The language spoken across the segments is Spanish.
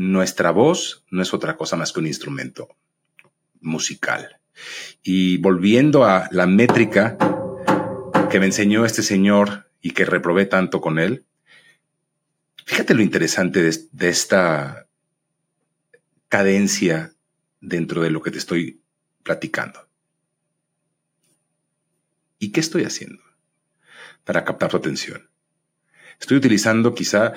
nuestra voz no es otra cosa más que un instrumento musical. Y volviendo a la métrica que me enseñó este señor y que reprobé tanto con él, fíjate lo interesante de, esta cadencia dentro de lo que te estoy platicando. ¿Y qué estoy haciendo para captar tu atención? Estoy utilizando quizá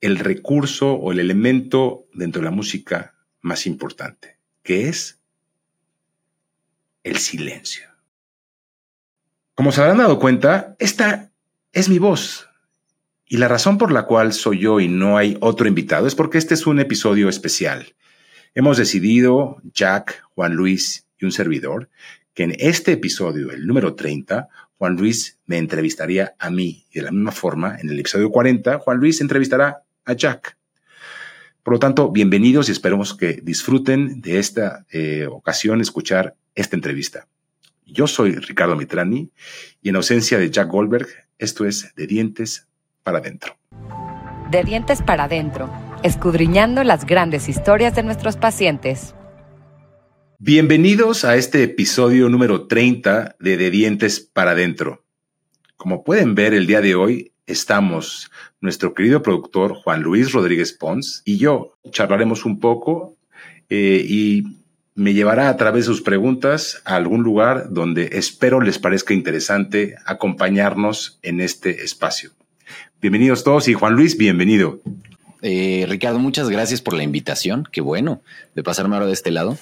el recurso o el elemento dentro de la música más importante, que es el silencio. Como se habrán dado cuenta, esta es mi voz. Y la razón por la cual soy yo y no hay otro invitado es porque este es un episodio especial. Hemos decidido, Jack, Juan Luis y un servidor, que en este episodio, el número 30, Juan Luis me entrevistaría a mí y de la misma forma, en el episodio 40, Juan Luis entrevistará a Jack. Por lo tanto, bienvenidos y esperemos que disfruten de esta eh, ocasión escuchar esta entrevista. Yo soy Ricardo Mitrani y en ausencia de Jack Goldberg, esto es De Dientes para Adentro. De Dientes para Adentro, escudriñando las grandes historias de nuestros pacientes. Bienvenidos a este episodio número 30 de De Dientes para Adentro. Como pueden ver, el día de hoy estamos nuestro querido productor Juan Luis Rodríguez Pons y yo. Charlaremos un poco eh, y me llevará a través de sus preguntas a algún lugar donde espero les parezca interesante acompañarnos en este espacio. Bienvenidos todos y Juan Luis, bienvenido. Eh, Ricardo, muchas gracias por la invitación. Qué bueno de pasarme ahora de este lado.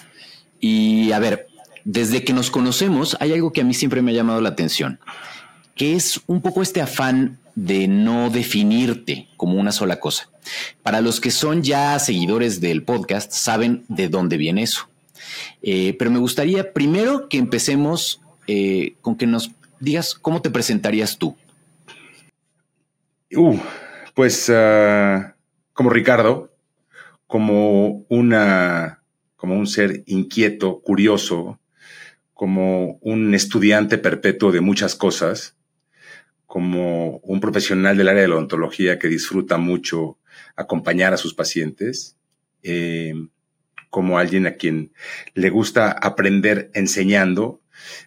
Y a ver, desde que nos conocemos hay algo que a mí siempre me ha llamado la atención, que es un poco este afán de no definirte como una sola cosa. Para los que son ya seguidores del podcast, saben de dónde viene eso. Eh, pero me gustaría primero que empecemos eh, con que nos digas cómo te presentarías tú. Uh, pues ah, como Ricardo, como una, como un ser inquieto, curioso, como un estudiante perpetuo de muchas cosas, como un profesional del área de la odontología que disfruta mucho acompañar a sus pacientes. Eh, como alguien a quien le gusta aprender enseñando.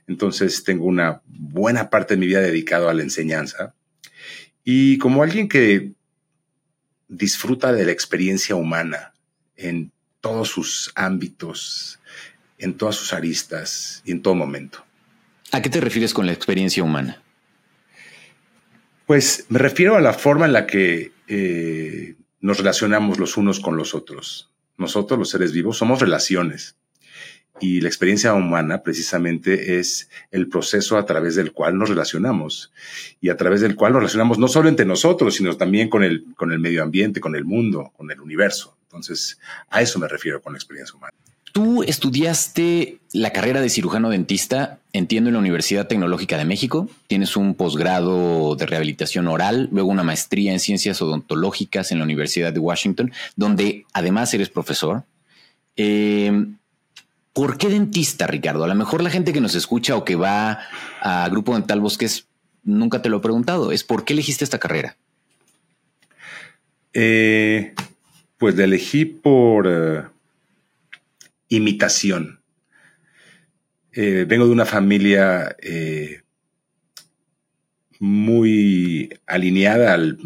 Entonces tengo una buena parte de mi vida dedicado a la enseñanza. Y como alguien que disfruta de la experiencia humana en todos sus ámbitos, en todas sus aristas y en todo momento. ¿A qué te refieres con la experiencia humana? Pues me refiero a la forma en la que eh, nos relacionamos los unos con los otros. Nosotros, los seres vivos, somos relaciones. Y la experiencia humana precisamente es el proceso a través del cual nos relacionamos y a través del cual nos relacionamos no solo entre nosotros, sino también con el, con el medio ambiente, con el mundo, con el universo. Entonces, a eso me refiero con la experiencia humana. Tú estudiaste la carrera de cirujano dentista, entiendo, en la Universidad Tecnológica de México. Tienes un posgrado de rehabilitación oral, luego una maestría en ciencias odontológicas en la Universidad de Washington, donde además eres profesor. Eh, ¿Por qué dentista, Ricardo? A lo mejor la gente que nos escucha o que va a Grupo Dental Bosques nunca te lo he preguntado. Es ¿por qué elegiste esta carrera? Eh, pues la elegí por... Eh, imitación. Eh, vengo de una familia eh, muy alineada al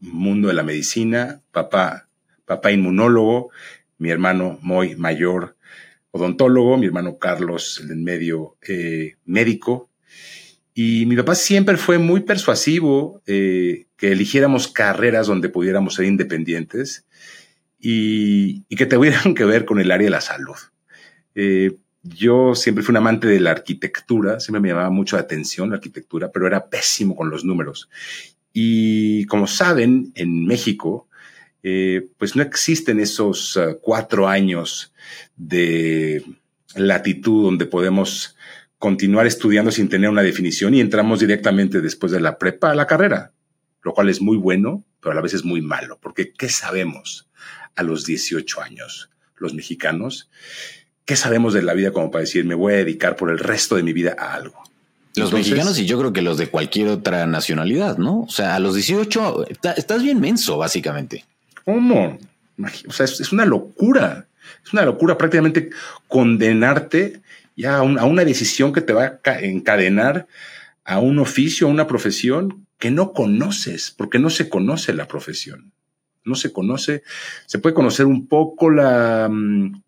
mundo de la medicina. Papá, papá inmunólogo, mi hermano Moy mayor odontólogo, mi hermano Carlos, el del medio, eh, médico. Y mi papá siempre fue muy persuasivo que eligiéramos carreras donde pudiéramos ser independientes y, que tuvieran que ver con el área de la salud. Eh, yo siempre fui un amante de la arquitectura, siempre me llamaba mucho la atención la arquitectura, pero era pésimo con los números. Y como saben, en México, eh, pues no existen esos uh, cuatro años de latitud donde podemos continuar estudiando sin tener una definición y entramos directamente después de la prepa a la carrera, lo cual es muy bueno, pero a la vez es muy malo, porque ¿qué sabemos? A los 18 años, los mexicanos? ¿Qué sabemos de la vida como para decir, me voy a dedicar por el resto de mi vida a algo? Los mexicanos y yo creo que los de cualquier otra nacionalidad, ¿no? O sea, a los 18 estás bien menso, básicamente. ¿Cómo? O sea, es, una locura. Es una locura prácticamente condenarte ya a, a, una decisión que te va a encadenar a un oficio, a una profesión que no conoces, porque no se conoce la profesión. No se conoce, se puede conocer un poco la, mm,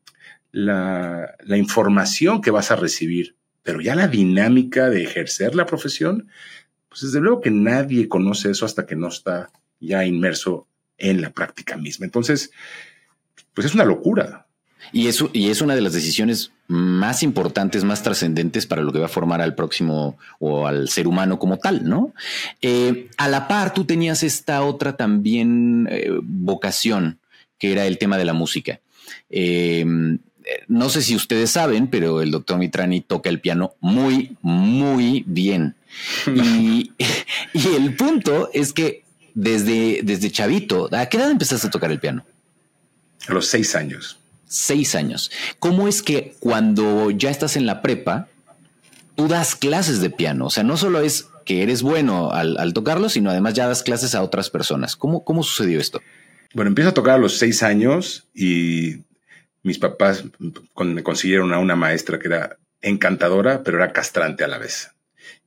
la, la información que vas a recibir, pero ya la dinámica de ejercer la profesión, pues desde luego que nadie conoce eso hasta que no está ya inmerso en la práctica misma. Entonces, pues es una locura. Y eso, y es una de las decisiones más importantes, más trascendentes para lo que va a formar al próximo o al ser humano como tal, ¿no? Eh, a la par, tú tenías esta otra también eh, vocación, que era el tema de la música. Eh, no sé si ustedes saben, pero el doctor Mitrani toca el piano muy, muy bien. y, el punto es que desde, desde chavito, ¿a qué edad empezaste a tocar el piano? A los seis años. Seis años. ¿Cómo es que cuando ya estás en la prepa, tú das clases de piano? O sea, no solo es que eres bueno al, tocarlo, sino además ya das clases a otras personas. ¿Cómo, cómo sucedió esto? Bueno, empiezo a tocar a los seis años y mis papás me consiguieron a una maestra que era encantadora, pero era castrante a la vez.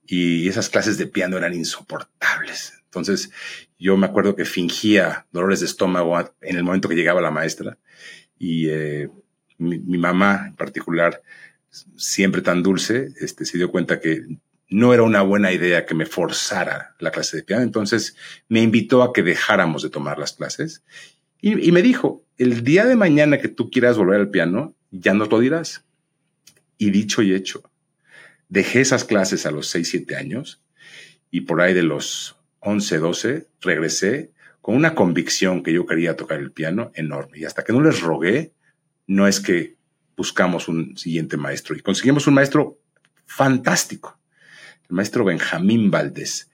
Y esas clases de piano eran insoportables. Entonces, yo me acuerdo que fingía dolores de estómago en el momento que llegaba la maestra. Y eh, mi, mamá, en particular, siempre tan dulce, este, se dio cuenta que no era una buena idea que me forzara la clase de piano. Entonces, me invitó a que dejáramos de tomar las clases. Y, y me dijo, el día de mañana que tú quieras volver al piano, ya no lo dirás. Y dicho y hecho, dejé esas clases a los 6, 7 años y por ahí de los 11, 12 regresé con una convicción que yo quería tocar el piano enorme. Y hasta que no les rogué, no es que buscamos un siguiente maestro y conseguimos un maestro fantástico, el maestro Benjamín Valdés,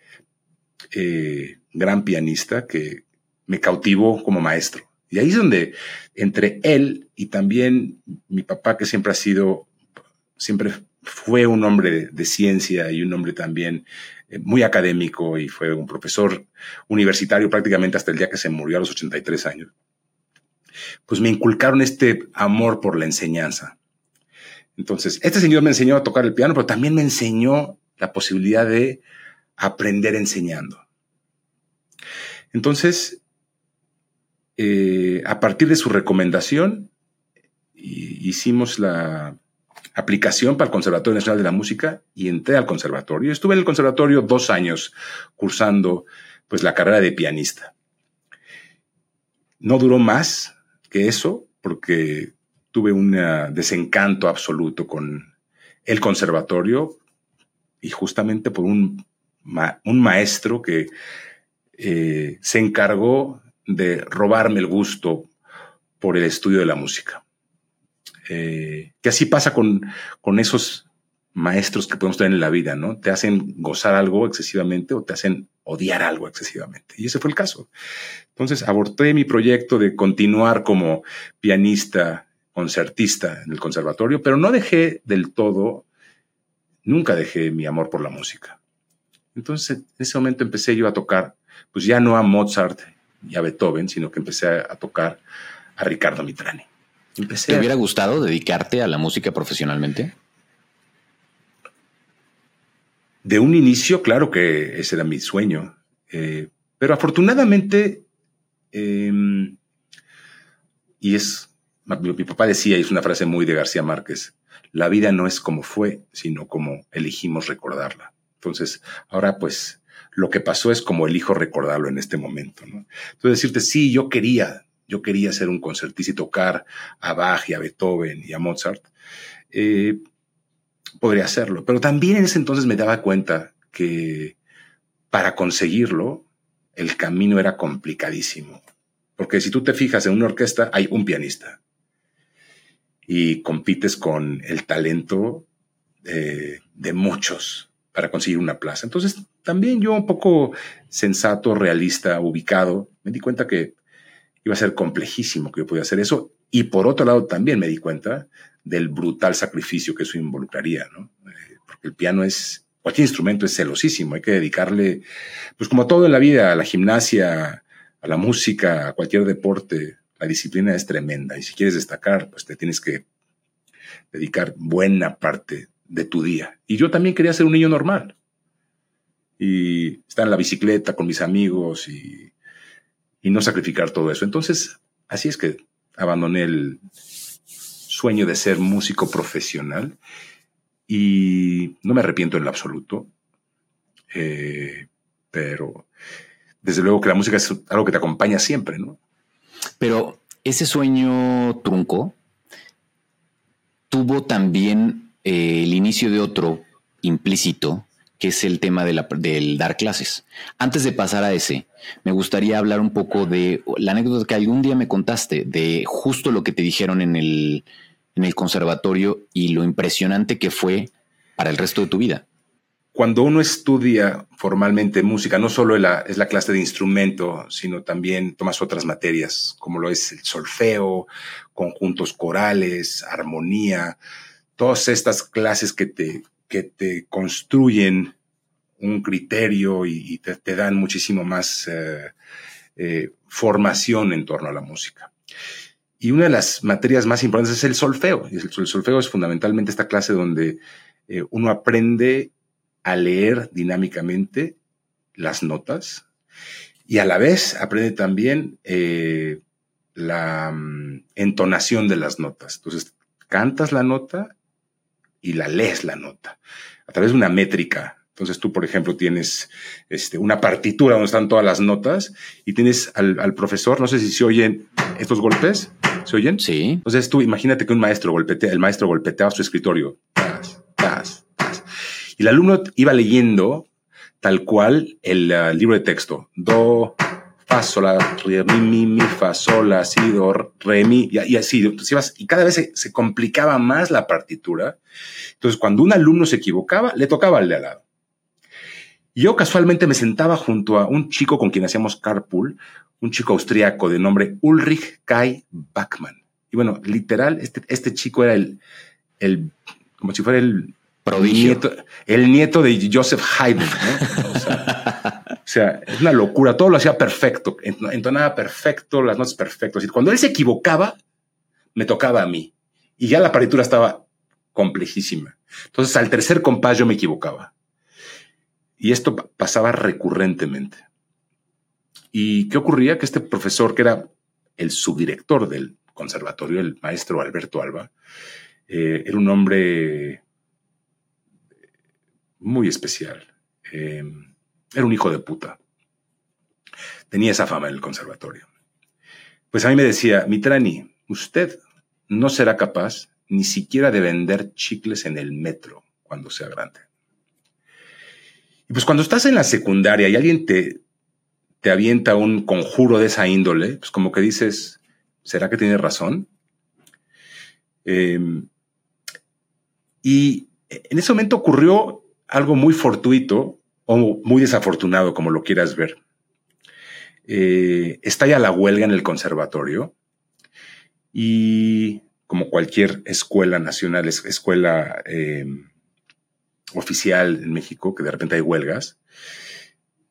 eh, gran pianista que me cautivó como maestro. Y ahí es donde entre él y también mi papá, que siempre ha sido, siempre fue un hombre de, ciencia y un hombre también muy académico y fue un profesor universitario prácticamente hasta el día que se murió a los 83 años, pues me inculcaron este amor por la enseñanza. Entonces, este señor me enseñó a tocar el piano, pero también me enseñó la posibilidad de aprender enseñando. Entonces, eh, a partir de su recomendación, hicimos la aplicación para el Conservatorio Nacional de la Música y entré al conservatorio. Estuve en el conservatorio dos años cursando pues la carrera de pianista. No duró más que eso porque tuve un desencanto absoluto con el conservatorio y justamente por un, un maestro que eh, se encargó de robarme el gusto por el estudio de la música. Eh, que así pasa con, con esos maestros que podemos tener en la vida, ¿no? Te hacen gozar algo excesivamente o te hacen odiar algo excesivamente. Y ese fue el caso. Entonces aborté mi proyecto de continuar como pianista, concertista en el conservatorio, pero no dejé del todo, nunca dejé mi amor por la música. Entonces en ese momento empecé yo a tocar, pues ya no a Mozart y a Beethoven, sino que empecé a, tocar a Ricardo Mitrani. ¿Te hubiera gustado dedicarte a la música profesionalmente? De un inicio, claro que ese era mi sueño, eh, pero afortunadamente, em, y es, mi papá decía, y es una frase muy de García Márquez, la vida no es como fue, sino como elegimos recordarla. Entonces, ahora pues lo que pasó es como elijo recordarlo en este momento. ¿no? Entonces decirte, sí, yo quería, yo quería ser un concertista y tocar a Bach y a Beethoven y a Mozart, eh, podría hacerlo. Pero también en ese entonces me daba cuenta que para conseguirlo, el camino era complicadísimo. Porque si tú te fijas en una orquesta, hay un pianista. Y compites con el talento eh, de muchos para conseguir una plaza. Entonces, también yo un poco sensato, realista, ubicado, me di cuenta que iba a ser complejísimo que yo pudiera hacer eso. Y por otro lado, también me di cuenta del brutal sacrificio que eso involucraría, ¿no? Eh, porque el piano es, cualquier instrumento es celosísimo, hay que dedicarle, pues como todo en la vida, a la gimnasia, a la música, a cualquier deporte, la disciplina es tremenda y si quieres destacar, pues te tienes que dedicar buena parte de tu día. Y yo también quería ser un niño normal. Y estar en la bicicleta con mis amigos y, y no sacrificar todo eso. Entonces, así es que abandoné el sueño de ser músico profesional y no me arrepiento en lo absoluto. Eh, pero desde luego que la música es algo que te acompaña siempre, ¿no? Pero ese sueño trunco tuvo también eh, el inicio de otro implícito, que es el tema de del dar clases. Antes de pasar a ese, me gustaría hablar un poco de la anécdota que algún día me contaste, de justo lo que te dijeron en el, en el conservatorio y lo impresionante que fue para el resto de tu vida cuando uno estudia formalmente música, no solo es la, clase de instrumento, sino también tomas otras materias, como lo es el solfeo, conjuntos corales, armonía, todas estas clases que te, que te construyen un criterio y, te, dan muchísimo más eh, eh, formación en torno a la música. Y una de las materias más importantes es el solfeo. El, el solfeo es fundamentalmente esta clase donde eh, uno aprende a leer dinámicamente las notas y a la vez aprende también la mm, entonación de las notas. Entonces, cantas la nota y la lees la nota a través de una métrica. Entonces tú, por ejemplo, tienes este, una partitura donde están todas las notas y tienes al, profesor, no sé si se oyen estos golpes, ¿se oyen? Sí. Entonces tú imagínate que un maestro golpetea, el maestro golpeteaba su escritorio y el alumno iba leyendo tal cual el uh, libro de texto. Do, fa, sol, re, mi, mi, mi, fa, sol, si, do, re, mi, y, así. Entonces y cada vez se, complicaba más la partitura. Entonces, cuando un alumno se equivocaba, le tocaba al de al lado. Yo casualmente me sentaba junto a un chico con quien hacíamos carpool, un chico austriaco de nombre Ulrich Kai Bachmann. Y bueno, literal, este, este chico era el, el, como si fuera el el nieto de Joseph Haydn. O, sea, es una locura. Todo lo hacía perfecto, entonaba perfecto, las notas perfectas. Cuando él se equivocaba, me tocaba a mí. Y ya la partitura estaba complejísima. Entonces, al tercer compás yo me equivocaba. Y esto pasaba recurrentemente. ¿Y qué ocurría? Que este profesor, que era el subdirector del conservatorio, el maestro Alberto Alba, eh, era un hombre muy especial. Em, era un hijo de puta. Tenía esa fama en el conservatorio. Pues a mí me decía, Mitrani, usted no será capaz ni siquiera de vender chicles en el metro cuando sea grande. Y pues cuando estás en la secundaria y alguien te, te avienta un conjuro de esa índole, pues como que dices, ¿será que tiene razón? Em, y en ese momento ocurrió algo muy fortuito o muy desafortunado, como lo quieras ver. Eh, estalla la huelga en el conservatorio y como cualquier escuela nacional, escuela eh, oficial en México, que de repente hay huelgas.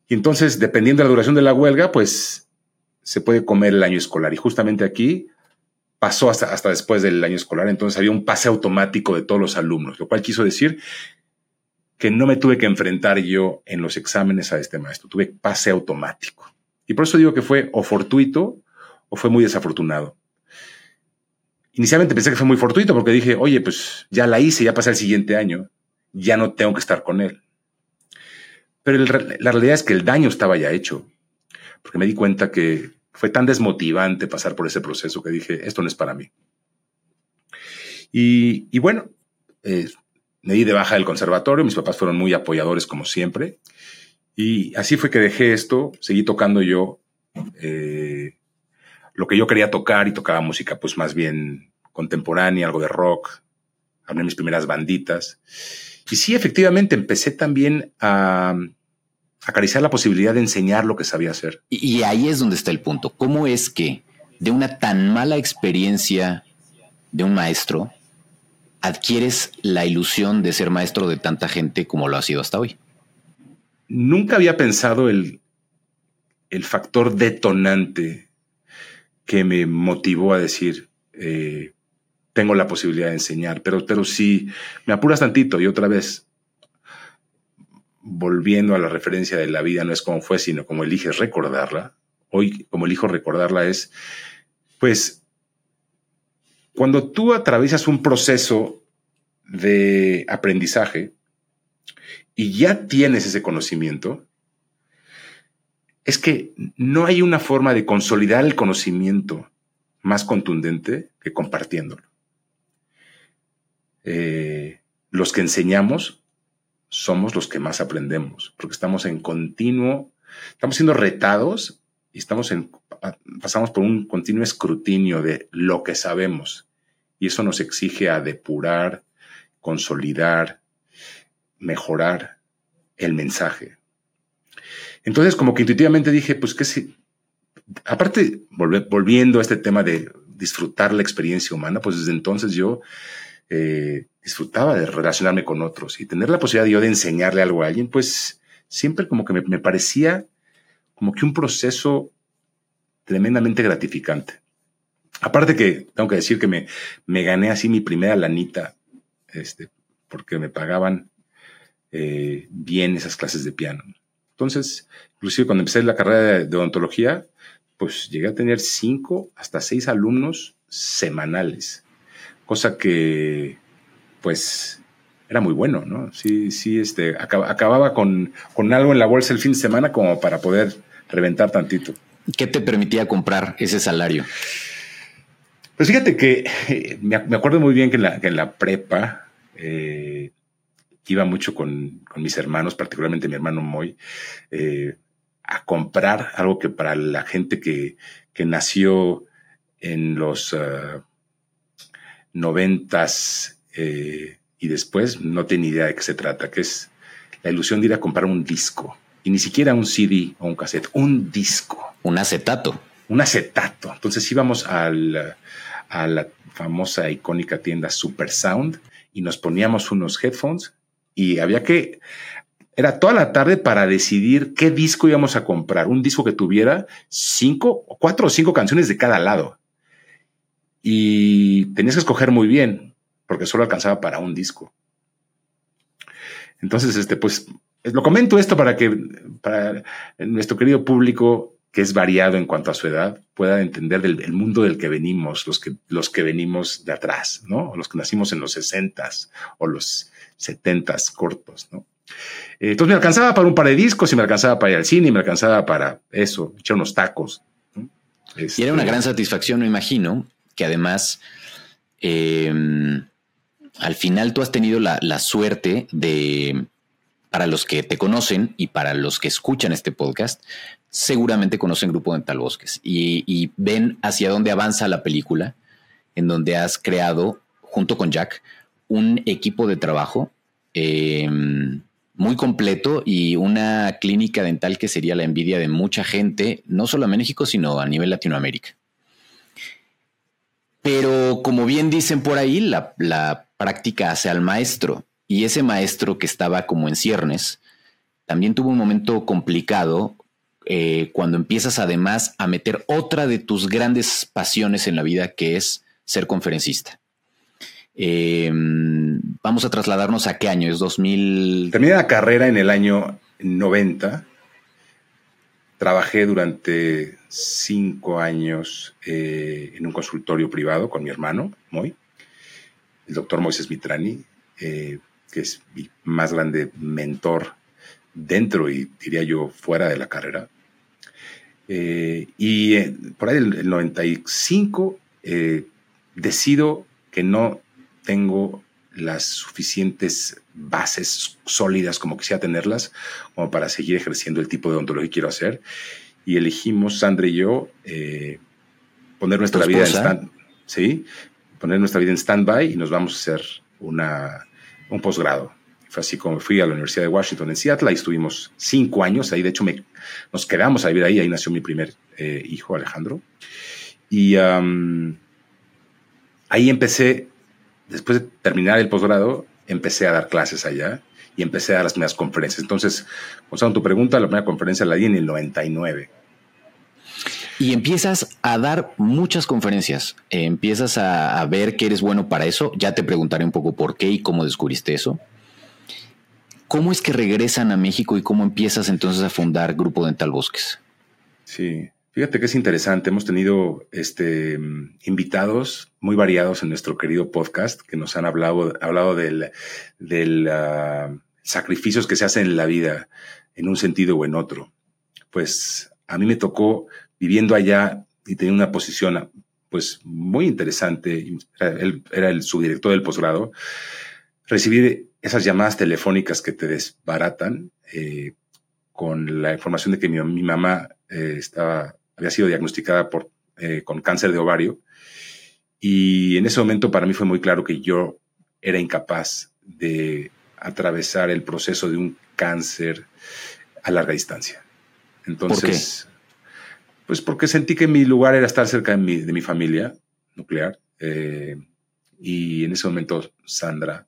Y entonces, dependiendo de la duración de la huelga, pues se puede comer el año escolar. Y justamente aquí pasó hasta, hasta después del año escolar, entonces había un pase automático de todos los alumnos, lo cual quiso decir que no me tuve que enfrentar yo en los exámenes a este maestro, tuve pase automático. Y por eso digo que fue o fortuito o fue muy desafortunado. Inicialmente pensé que fue muy fortuito porque dije, oye, pues ya la hice, ya pasé el siguiente año, ya no tengo que estar con él. Pero la realidad es que el daño estaba ya hecho, porque me di cuenta que fue tan desmotivante pasar por ese proceso que dije, esto no es para mí. Y, bueno, eh, me di de baja del conservatorio, mis papás fueron muy apoyadores como siempre. Y así fue que dejé esto, seguí tocando yo eh, lo que yo quería tocar y tocaba música pues más bien contemporánea, algo de rock, hablé mis primeras banditas. Y sí, efectivamente, empecé también a acariciar la posibilidad de enseñar lo que sabía hacer. Y, y ahí es donde está el punto. ¿Cómo es que de una tan mala experiencia de un maestro, adquieres la ilusión de ser maestro de tanta gente como lo ha sido hasta hoy? Nunca había pensado el, el factor detonante que me motivó a decir, eh, tengo la posibilidad de enseñar, pero, pero si me apuras tantito y otra vez, volviendo a la referencia de la vida no es como fue, sino como eliges recordarla, hoy como elijo recordarla es, pues, cuando tú atraviesas un proceso de aprendizaje y ya tienes ese conocimiento, es que no hay una forma de consolidar el conocimiento más contundente que compartiéndolo. Eh, los que enseñamos somos los que más aprendemos, porque estamos en continuo, estamos siendo retados y pasamos por un continuo escrutinio de lo que sabemos. Y eso nos exige a depurar, consolidar, mejorar el mensaje. Entonces, como que intuitivamente dije, pues que si, aparte, volviendo a este tema de disfrutar la experiencia humana, pues desde entonces yo eh, disfrutaba de relacionarme con otros y tener la posibilidad yo de enseñarle algo a alguien, pues siempre como que me, parecía como que un proceso tremendamente gratificante. Aparte que tengo que decir que me, me gané así mi primera lanita, este, porque me pagaban eh, bien esas clases de piano. Entonces, inclusive cuando empecé la carrera de, odontología, pues llegué a tener cinco hasta seis alumnos semanales, cosa que, pues, era muy bueno, ¿no? Sí, sí, este, acababa con, con algo en la bolsa el fin de semana como para poder reventar tantito. ¿Qué te permitía comprar ese salario? Pues fíjate que eh, me, acuerdo muy bien que en la, que en la prepa eh, iba mucho con, mis hermanos, particularmente mi hermano Moy, eh, a comprar algo que para la gente que, nació en los uh, noventas eh, y después no tiene idea de qué se trata, que es la ilusión de ir a comprar un disco. Y ni siquiera un CD o un cassette, un disco. Un acetato. Un acetato. Entonces íbamos al, a la famosa icónica tienda Super Sound y nos poníamos unos headphones y había que, era toda la tarde para decidir qué disco íbamos a comprar, un disco que tuviera cinco, cuatro o cinco canciones de cada lado. Y tenías que escoger muy bien, porque solo alcanzaba para un disco. Entonces, este, pues, lo comento esto para que para nuestro querido público, que es variado en cuanto a su edad, pueda entender del, mundo del que venimos, los que, los que venimos de atrás, ¿no? Los que nacimos en los sesentas o los setentas cortos, ¿no? Eh, entonces me alcanzaba para un par de discos y me alcanzaba para ir al cine y me alcanzaba para eso, echar unos tacos. y era una este, gran satisfacción, me imagino, que además em, al final tú has tenido la, suerte de, para los que te conocen y para los que escuchan este podcast, seguramente conocen Grupo Dental Bosques y, ven hacia dónde avanza la película, en donde has creado, junto con Jack, un equipo de trabajo em, muy completo y una clínica dental que sería la envidia de mucha gente, no solo en México, sino a nivel Latinoamérica. Pero como bien dicen por ahí, la, práctica hace al maestro. Y ese maestro que estaba como en ciernes, también tuvo un momento complicado eh, cuando empiezas además a meter otra de tus grandes pasiones en la vida, que es ser conferencista. Em, vamos a trasladarnos a qué año, es 2000. Terminé la carrera en el año 90. Trabajé durante cinco años eh, en un consultorio privado con mi hermano, Moy, el doctor Moisés Mitrani, eh, que es mi más grande mentor dentro y diría yo fuera de la carrera. Eh, y por ahí el 95 decido que no tengo las suficientes bases sólidas como quisiera tenerlas, como para seguir ejerciendo el tipo de odontología que quiero hacer. Y elegimos, Sandra y yo, eh, poner nuestra vida en stand, ¿sí? poner nuestra vida en stand-by y nos vamos a hacer una, un posgrado. Fue así como fui a la Universidad de Washington en Seattle, ahí estuvimos cinco años, ahí de hecho nos quedamos a vivir ahí, ahí nació mi primer eh, hijo, Alejandro. Y ahí empecé después de terminar el posgrado, empecé a dar clases allá y empecé a dar las primeras conferencias. Entonces, contestando tu pregunta, la primera conferencia la di en el 99. Y empiezas a dar muchas conferencias, empiezas a, ver que eres bueno para eso, ya te preguntaré un poco por qué y cómo descubriste eso. ¿Cómo es que regresan a México y cómo empiezas entonces a fundar Grupo Dental Bosques? Sí, fíjate que es interesante. Hemos tenido este, invitados muy variados en nuestro querido podcast que nos han hablado, hablado del, ah, sacrificios que se hacen en la vida en un sentido o en otro. Pues a mí me tocó viviendo allá y tenía una posición pues muy interesante, él era el subdirector del posgrado, recibir esas llamadas telefónicas que te desbaratan eh, con la información de que mi, mamá eh, estaba, había sido diagnosticada por, eh, con cáncer de ovario. Y en ese momento para mí fue muy claro que yo era incapaz de atravesar el proceso de un cáncer a larga distancia. Entonces, pues porque sentí que mi lugar era estar cerca de mi, de mi familia nuclear. Eh, y en ese momento Sandra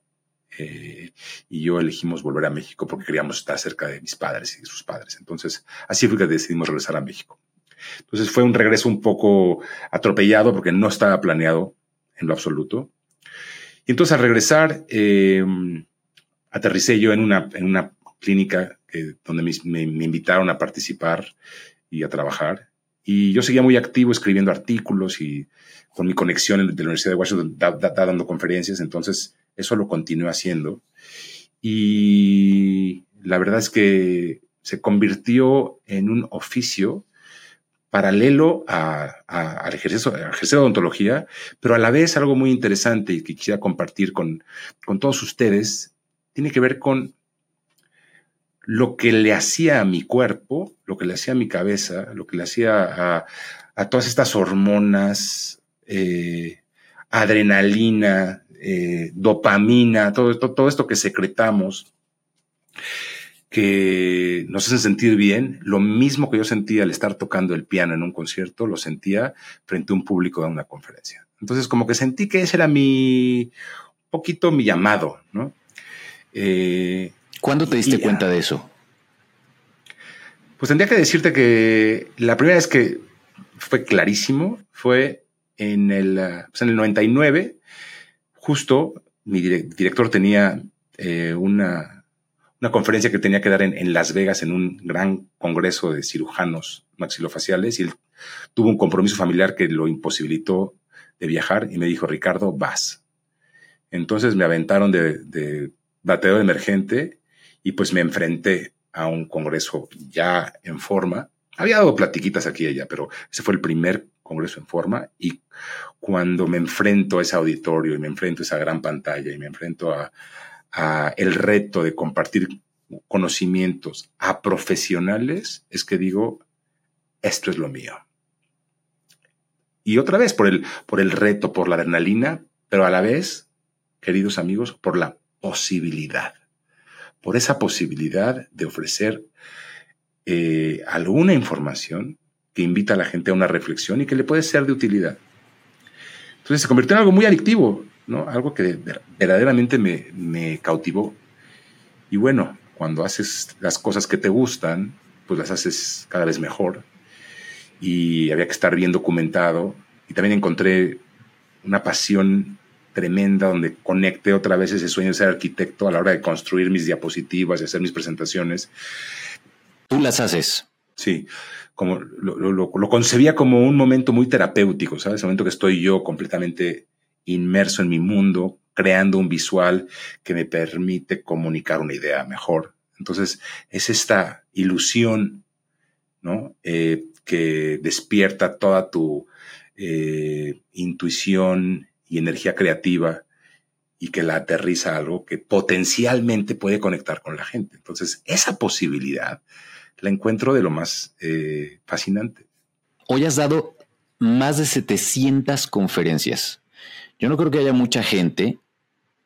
eh, y yo elegimos volver a México porque queríamos estar cerca de mis padres y de sus padres. Entonces, así fue que decidimos regresar a México. Entonces fue un regreso un poco atropellado porque no estaba planeado en lo absoluto. Y entonces al regresar, eh, aterricé yo en una, en una clínica donde me, invitaron a participar y a trabajar. Y yo seguía muy activo escribiendo artículos y con mi conexión de la Universidad de Washington dando conferencias, entonces eso lo continué haciendo. Y la verdad es que se convirtió en un oficio paralelo al ejercicio, de odontología, pero a la vez algo muy interesante y que quisiera compartir con, con todos ustedes, tiene que ver con lo que le hacía a mi cuerpo, lo que le hacía a mi cabeza, lo que le hacía a, todas estas hormonas, eh, adrenalina, eh, dopamina, todo esto, todo esto que secretamos, que nos hacen sentir bien, lo mismo que yo sentía al estar tocando el piano en un concierto, lo sentía frente a un público de una conferencia. Entonces, como que sentí que ese era mi, poquito mi llamado, ¿no? Eh, ¿Cuándo te diste cuenta de eso? Pues tendría que decirte que la primera vez que fue clarísimo fue en el, pues en el 99. Justo mi director tenía eh, una, una, conferencia que tenía que dar en, en, Las Vegas en un gran congreso de cirujanos maxilofaciales y él tuvo un compromiso familiar que lo imposibilitó de viajar y me dijo, Ricardo, vas. Entonces me aventaron de, de bateo emergente y pues me enfrenté a un congreso ya en forma. Había dado platiquitas aquí y allá, pero ese fue el primer congreso en forma y cuando me enfrento a ese auditorio y me enfrento a esa gran pantalla y me enfrento a, el reto de compartir conocimientos a profesionales, es que digo, esto es lo mío. Y otra vez por el, por el reto, por la adrenalina, pero a la vez, queridos amigos, por la posibilidad por esa posibilidad de ofrecer eh, alguna información que invita a la gente a una reflexión y que le puede ser de utilidad. Entonces se convirtió en algo muy adictivo, ¿no? Algo que verdaderamente me, me cautivó. Y bueno, cuando haces las cosas que te gustan, pues las haces cada vez mejor. Y había que estar bien documentado. Y también encontré una pasión tremenda donde conecté otra vez ese sueño de ser arquitecto a la hora de construir mis diapositivas y hacer mis presentaciones. Tú las haces. Sí, como lo, lo, concebía como un momento muy terapéutico, ¿sabes? El momento que estoy yo completamente inmerso en mi mundo, creando un visual que me permite comunicar una idea mejor. Entonces, es esta ilusión, ¿no? Eh, que despierta toda tu eh, intuición y energía creativa y que la aterriza a algo que potencialmente puede conectar con la gente. Entonces, esa posibilidad la encuentro de lo más eh, fascinante. Hoy has dado más de 700 conferencias. Yo no creo que haya mucha gente,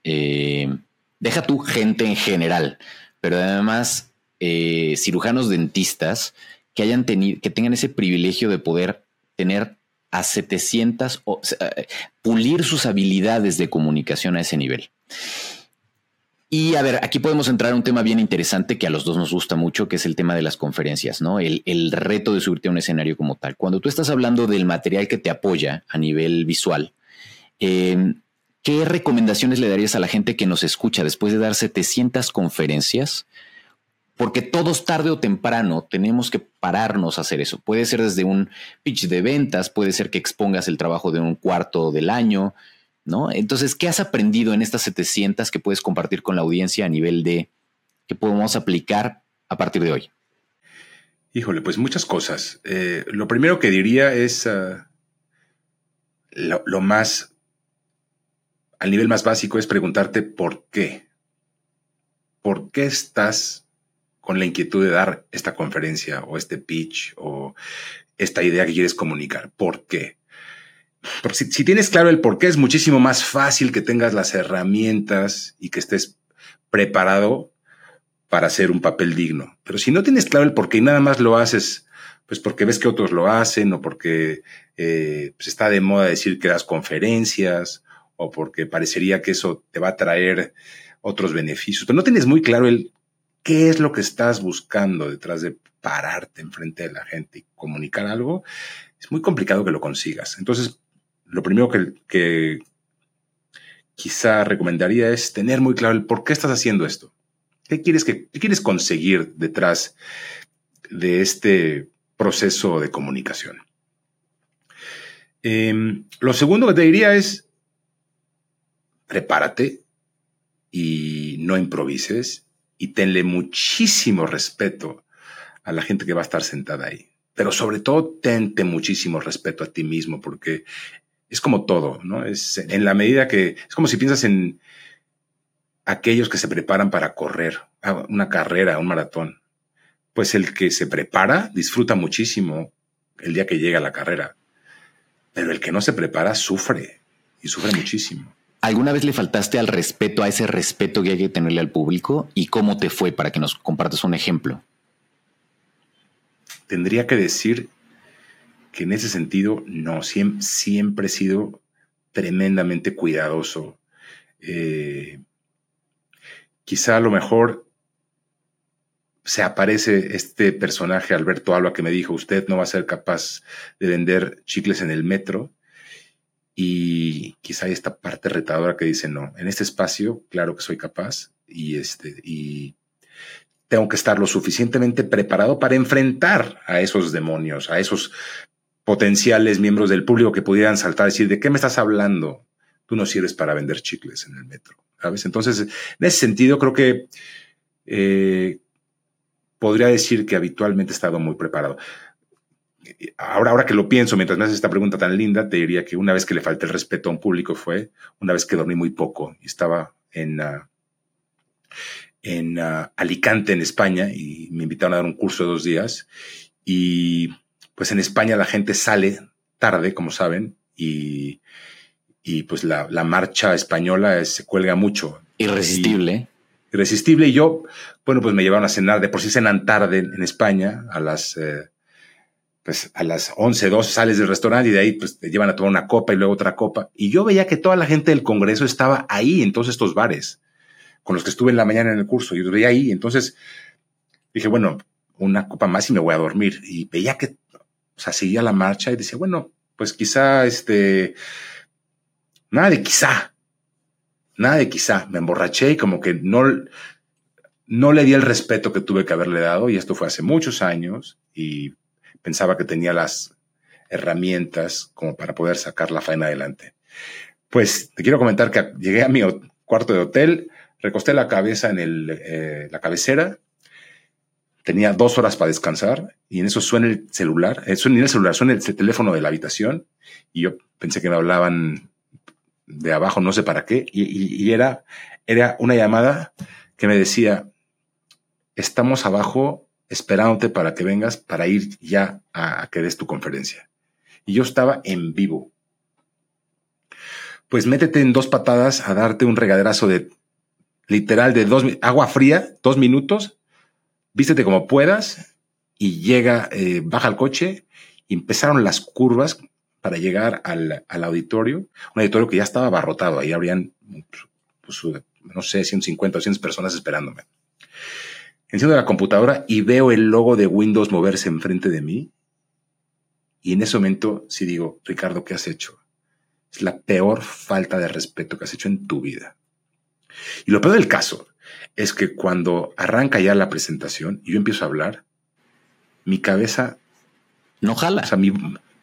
eh, deja tu gente en general, pero además eh, cirujanos dentistas que hayan tenido, que tengan ese privilegio de poder tener a 700, o, pulir sus habilidades de comunicación a ese nivel. Y a ver, aquí podemos entrar a un tema bien interesante que a los dos nos gusta mucho, que es el tema de las conferencias, ¿no? El, reto de subirte a un escenario como tal. Cuando tú estás hablando del material que te apoya a nivel visual, em, ¿qué recomendaciones le darías a la gente que nos escucha después de dar 700 conferencias? Porque todos tarde o temprano tenemos que pararnos a hacer eso. Puede ser desde un pitch de ventas, puede ser que expongas el trabajo de un cuarto del año, ¿no? Entonces, ¿qué has aprendido en estas 700 que puedes compartir con la audiencia a nivel de que podemos aplicar a partir de hoy? Híjole, pues muchas cosas. Eh, lo primero que diría es ah, lo, más, al nivel más básico es preguntarte por qué. ¿Por qué estás con la inquietud de dar esta conferencia o este pitch o esta idea que quieres comunicar? ¿Por qué? Si, tienes claro el por qué, es muchísimo más fácil que tengas las herramientas y que estés preparado para hacer un papel digno. Pero si no tienes claro el por qué y nada más lo haces, pues porque ves que otros lo hacen o porque eh, pues está de moda decir que das conferencias o porque parecería que eso te va a traer otros beneficios, pero no tienes muy claro el qué es lo que estás buscando detrás de pararte enfrente de la gente y comunicar algo, es muy complicado que lo consigas. Entonces, lo primero que, quizá recomendaría es tener muy claro el por qué estás haciendo esto. ¿Qué quieres, que, quieres conseguir detrás de este proceso de comunicación? Em, lo segundo que te diría es, prepárate y no improvises y tenle muchísimo respeto a la gente que va a estar sentada ahí. Pero sobre todo, tente muchísimo respeto a ti mismo, porque es como todo, ¿no? Es en la medida que, es como si piensas en aquellos que se preparan para correr, una carrera, un maratón. Pues el que se prepara disfruta muchísimo el día que llega a la carrera, pero el que no se prepara sufre y sufre muchísimo. ¿Alguna vez le faltaste al respeto, a ese respeto que hay que tenerle al público? ¿Y cómo te fue para que nos compartas un ejemplo? Tendría que decir que en ese sentido, no, siempre, he sido tremendamente cuidadoso. Eh, quizá a lo mejor se aparece este personaje, Alberto Alba, que me dijo, usted no va a ser capaz de vender chicles en el metro. Y quizá hay esta parte retadora que dice, no, en este espacio, claro que soy capaz y, este, y tengo que estar lo suficientemente preparado para enfrentar a esos demonios, a esos potenciales miembros del público que pudieran saltar y decir, ¿de qué me estás hablando? Tú no sirves para vender chicles en el metro, ¿sabes? Entonces, en ese sentido, creo que eh, podría decir que habitualmente he estado muy preparado. Ahora, ahora que lo pienso, mientras me haces esta pregunta tan linda, te diría que una vez que le falté el respeto a un público fue una vez que dormí muy poco y estaba en, ah, en ah, Alicante, en España, y me invitaron a dar un curso de dos días. Y pues en España la gente sale tarde, como saben, y, y pues la, marcha española se cuelga mucho. Irresistible. irresistible. Y yo, bueno, pues me llevaron a cenar, de por sí cenan tarde en, España, a las, eh, pues a las 11, 12 sales del restaurante y de ahí pues te llevan a tomar una copa y luego otra copa. Y yo veía que toda la gente del Congreso estaba ahí en todos estos bares, con los que estuve en la mañana en el curso. Yo veía ahí, entonces dije, bueno, una copa más y me voy a dormir. Y veía que o sea, seguía la marcha y decía, bueno, pues quizá este, nada de quizá, nada de quizá. Me emborraché y como que no, no le di el respeto que tuve que haberle dado y esto fue hace muchos años y pensaba que tenía las herramientas como para poder sacar la faena adelante. Pues te quiero comentar que llegué a mi cuarto de hotel, recosté la cabeza en el, eh, la cabecera tenía dos horas para descansar y en eso suena el celular, eh, suena el celular, suena el teléfono de la habitación y yo pensé que me hablaban de abajo, no sé para qué, y, era, era una llamada que me decía, estamos abajo esperándote para que vengas para ir ya a, que des tu conferencia. Y yo estaba en vivo. Pues métete en dos patadas a darte un regaderazo de literal de dos, agua fría, dos minutos, vístete como puedas y llega, eh, baja el coche empezaron las curvas para llegar al, auditorio, un auditorio que ya estaba abarrotado, ahí habrían pues, no sé, 150 o 200 personas esperándome. Enciendo la computadora y veo el logo de Windows moverse enfrente de mí. Y en ese momento sí digo, Ricardo, ¿qué has hecho? Es la peor falta de respeto que has hecho en tu vida. Y lo peor del caso es que cuando arranca ya la presentación y yo empiezo a hablar, mi cabeza... No jala. O sea, mi,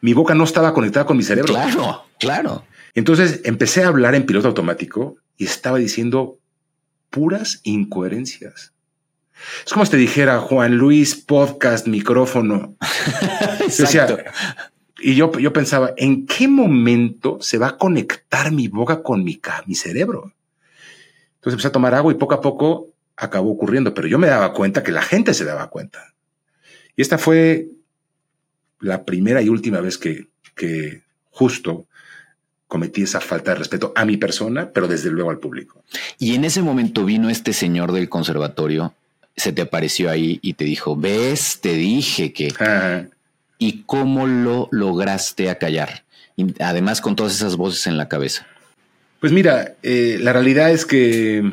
mi boca no estaba conectada con mi cerebro. Claro, claro. Entonces empecé a hablar en piloto automático y estaba diciendo puras incoherencias. Es como si te dijera Juan Luis, podcast, micrófono. Exacto. y yo, yo pensaba, ¿en qué momento se va a conectar mi boca con mi, mi cerebro? Entonces empecé a tomar agua y poco a poco acabó ocurriendo, pero yo me daba cuenta que la gente se daba cuenta. Y esta fue la primera y última vez que, que justo cometí esa falta de respeto a mi persona, pero desde luego al público. Y en ese momento vino este señor del conservatorio, se te apareció ahí y te dijo, ves, te dije que... ¿Y cómo lo lograste acallar? además con todas esas voces en la cabeza. Pues mira, eh, la realidad es que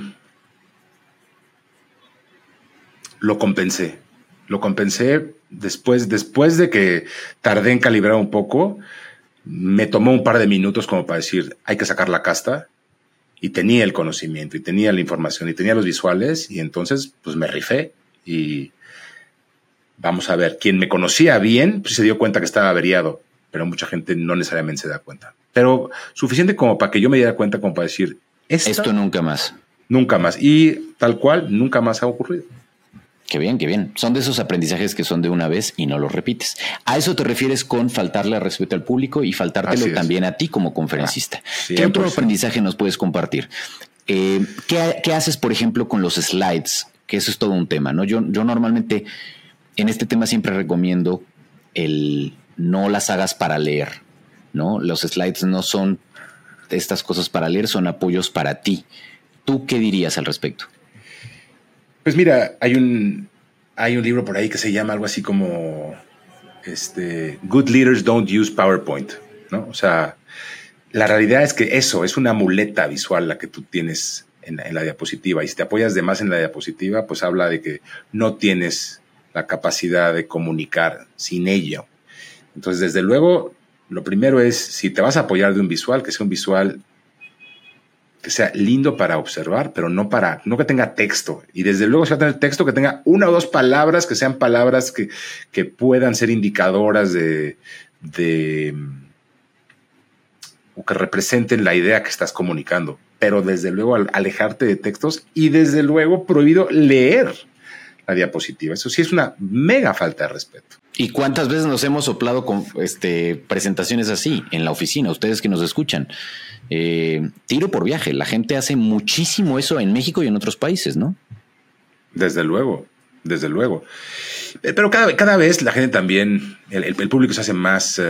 lo compensé. Lo compensé después, después de que tardé en calibrar un poco me tomó un par de minutos como para decir, hay que sacar la casta. Y tenía el conocimiento, y tenía la información, y tenía los visuales, y entonces pues me rifé. Y vamos a ver, quien me conocía bien, pues se dio cuenta que estaba averiado, pero mucha gente no necesariamente se da cuenta. Pero suficiente como para que yo me diera cuenta como para decir, esto nunca más. Nunca más. Y tal cual, nunca más ha ocurrido. Qué bien, qué bien. Son de esos aprendizajes que son de una vez y no los repites. A eso te refieres con faltarle respeto al público y faltártelo también a ti como conferencista. ¿Qué otro aprendizaje nos puedes compartir? Eh, ¿qué, haces, por ejemplo, con los slides? Que eso es todo un tema, ¿no? Yo, yo normalmente en este tema siempre recomiendo el no las hagas para leer, ¿no? Los slides no son estas cosas para leer, son apoyos para ti. ¿Tú qué dirías al respecto? Pues mira, hay un, hay un libro por ahí que se llama algo así como este, Good Leaders Don't Use PowerPoint, ¿no? O sea, la realidad es que eso es una muleta visual la que tú tienes en, en, la diapositiva y si te apoyas de más en la diapositiva, pues habla de que no tienes la capacidad de comunicar sin ello. Entonces, desde luego, lo primero es, si te vas a apoyar de un visual, que sea un visual que sea lindo para observar, pero no para, no que tenga texto. Y desde luego, si va a tener texto, que tenga una o dos palabras, que sean palabras que, que puedan ser indicadoras de, de, o que representen la idea que estás comunicando. Pero desde luego, alejarte de textos y desde luego, prohibido leer la diapositiva. Eso sí es una mega falta de respeto. ¿Y cuántas veces nos hemos soplado con este, presentaciones así en la oficina? Ustedes que nos escuchan. Eh, tiro por viaje. La gente hace muchísimo eso en México y en otros países, ¿no? Desde luego, desde luego. Eh, pero cada, cada vez la gente también, el, público se hace más...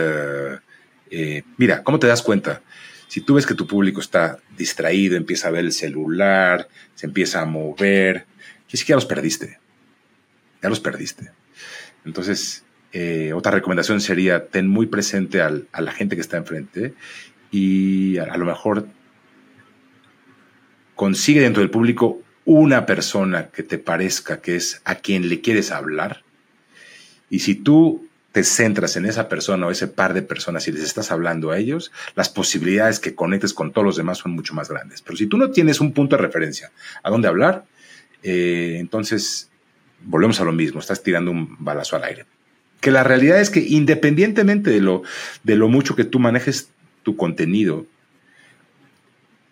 Eh, mira, ¿cómo te das cuenta? Si tú ves que tu público está distraído, empieza a ver el celular, se empieza a mover, que ya los perdiste. Ya los perdiste. Entonces, otra recomendación sería ten muy presente a la gente que está enfrente y a, lo mejor consigue dentro del público una persona que te parezca que es a quien le quieres hablar. Y si tú te centras en esa persona o ese par de personas y les estás hablando a ellos, las posibilidades que conectes con todos los demás son mucho más grandes. Pero si tú no tienes un punto de referencia a dónde hablar, eh, entonces volvemos a lo mismo, estás tirando un balazo al aire. Que la realidad es que independientemente de lo, de lo mucho que tú manejes tu contenido,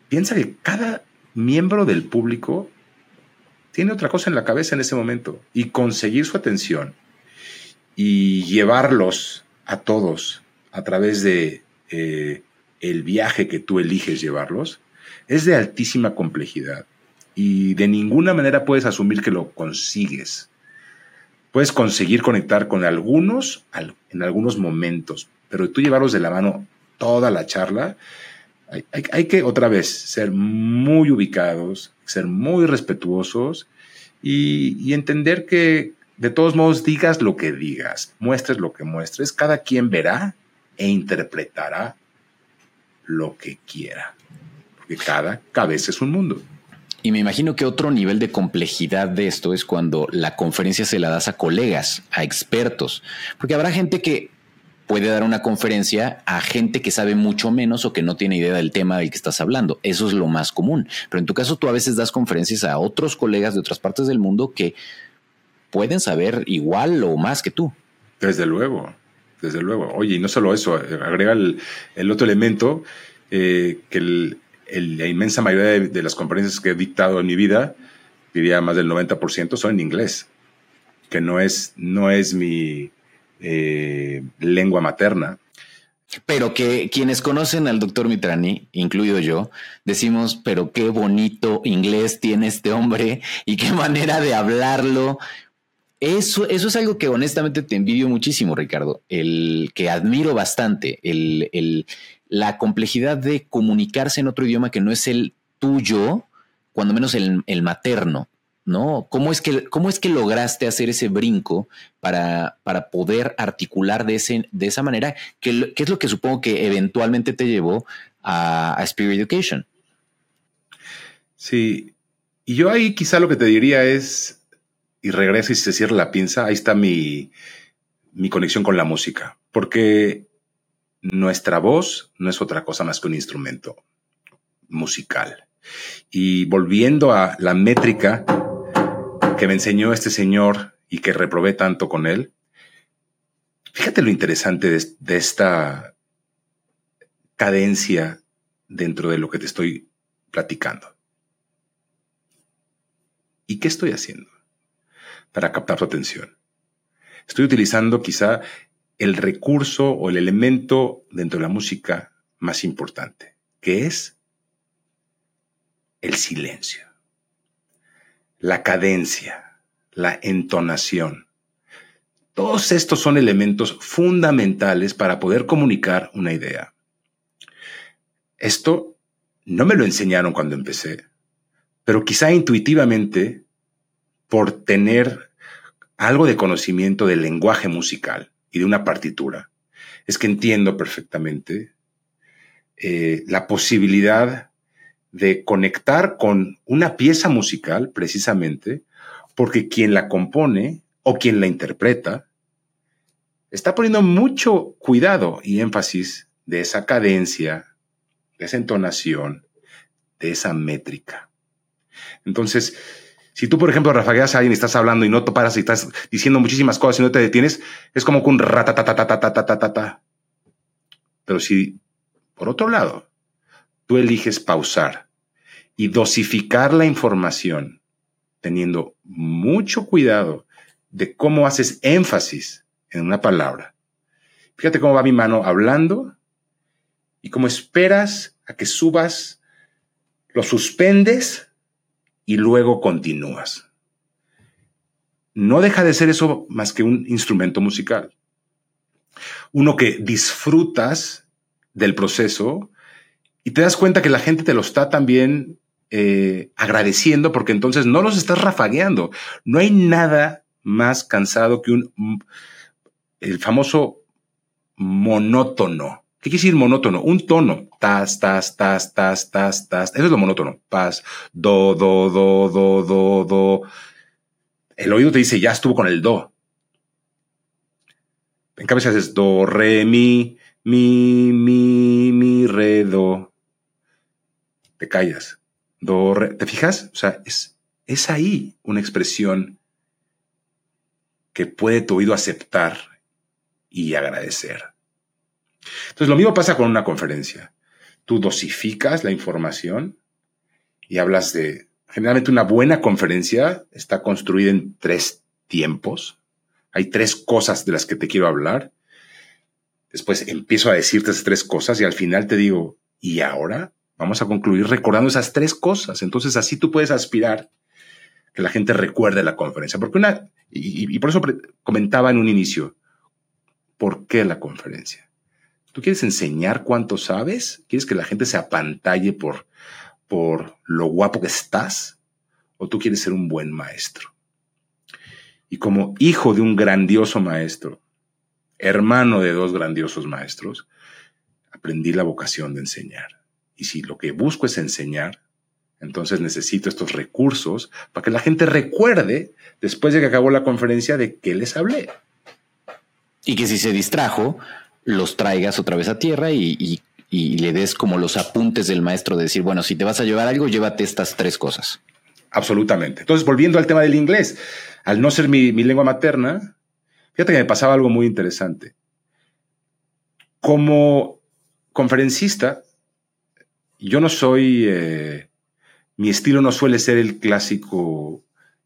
piensa que cada miembro del público tiene otra cosa en la cabeza en ese momento y conseguir su atención y llevarlos a todos a través de eh, el viaje que tú eliges llevarlos es de altísima complejidad y de ninguna manera puedes asumir que lo consigues. Puedes conseguir conectar con algunos en algunos momentos, pero tú llevarlos de la mano toda la charla, hay, que otra vez ser muy ubicados, ser muy respetuosos y, entender que de todos modos digas lo que digas, muestres lo que muestres, cada quien verá e interpretará lo que quiera, porque cada cabeza es un mundo. Y me imagino que otro nivel de complejidad de esto es cuando la conferencia se la das a colegas, a expertos, porque habrá gente que puede dar una conferencia a gente que sabe mucho menos o que no tiene idea del tema del que estás hablando. Eso es lo más común. Pero en tu caso tú a veces das conferencias a otros colegas de otras partes del mundo que pueden saber igual o más que tú. Desde luego, desde luego. Oye, y no solo eso, agrega el, otro elemento eh, que la inmensa mayoría de, las conferencias que he dictado en mi vida, diría más del 90%, son en inglés, que no es, no es mi eh, lengua materna. Pero que quienes conocen al doctor Mitrani, incluido yo, decimos, pero qué bonito inglés tiene este hombre y qué manera de hablarlo. Eso, eso es algo que honestamente te envidio muchísimo, Ricardo, el que admiro bastante, el, la complejidad de comunicarse en otro idioma que no es el tuyo, cuando menos el, materno, ¿no? ¿Cómo es, que, ¿Cómo es que lograste hacer ese brinco para, para poder articular de, ese, de esa manera? ¿Qué, es lo que supongo que eventualmente te llevó a, a Spirit Education? Sí, y yo ahí quizá lo que te diría es, y regresa y se cierra la pinza, ahí está mi, mi conexión con la música, porque nuestra voz no es otra cosa más que un instrumento musical. Y volviendo a la métrica que me enseñó este señor y que reprobé tanto con él, fíjate lo interesante de, esta cadencia dentro de lo que te estoy platicando. ¿Y qué estoy haciendo? para captar tu atención. Estoy utilizando quizá el recurso o el elemento dentro de la música más importante, que es el silencio, la cadencia, la entonación. Todos estos son elementos fundamentales para poder comunicar una idea. Esto no me lo enseñaron cuando empecé, pero quizá intuitivamente por tener algo de conocimiento del lenguaje musical y de una partitura, es que entiendo perfectamente eh, la posibilidad de conectar con una pieza musical precisamente porque quien la compone o quien la interpreta está poniendo mucho cuidado y énfasis de esa cadencia, de esa entonación, de esa métrica. Entonces, si tú, por ejemplo, rafagueas a alguien y estás hablando y no te paras y estás diciendo muchísimas cosas y no te detienes, es como que un ratatatatatatatata. Pero si, por otro lado, tú eliges pausar y dosificar la información, teniendo mucho cuidado de cómo haces énfasis en una palabra. Fíjate cómo va mi mano hablando y cómo esperas a que subas, lo suspendes y luego continúas. No deja de ser eso más que un instrumento musical. Uno que disfrutas del proceso y te das cuenta que la gente te lo está también eh, agradeciendo porque entonces no los estás rafagueando. No hay nada más cansado que un el famoso monótono. ¿Qué quiere decir monótono? Un tono. Tas, tas, tas, tas, tas, tas. Eso es lo monótono. Paz, do, do, do, do, do, do. El oído te dice, ya estuvo con el do. En cambio, si haces do, re, mi, mi, mi, mi, re, do. Te callas. Do, re. ¿Te fijas? O sea, es, es ahí una expresión que puede tu oído aceptar y agradecer. Entonces, lo mismo pasa con una conferencia. Tú dosificas la información y hablas de, generalmente una buena conferencia está construida en tres tiempos. Hay tres cosas de las que te quiero hablar. Después empiezo a decirte esas tres cosas y al final te digo, ¿y ahora? Vamos a concluir recordando esas tres cosas. Entonces así tú puedes aspirar que la gente recuerde la conferencia. Porque una, y, y por eso comentaba en un inicio, ¿por qué la conferencia? ¿Tú quieres enseñar cuánto sabes? ¿Quieres que la gente se apantalle por, por lo guapo que estás? ¿O tú quieres ser un buen maestro? Y como hijo de un grandioso maestro, hermano de dos grandiosos maestros, aprendí la vocación de enseñar. Y si lo que busco es enseñar, Entonces necesito estos recursos para que la gente recuerde, después de que acabó la conferencia, de qué les hablé. Y que si se distrajo, los traigas otra vez a tierra y, le des como los apuntes del maestro de decir, bueno, si te vas a llevar algo, llévate estas tres cosas. Absolutamente. Entonces, volviendo al tema del inglés, al no ser mi, lengua materna, fíjate que me pasaba algo muy interesante. Como conferencista, yo no soy, eh, mi estilo no suele ser el clásico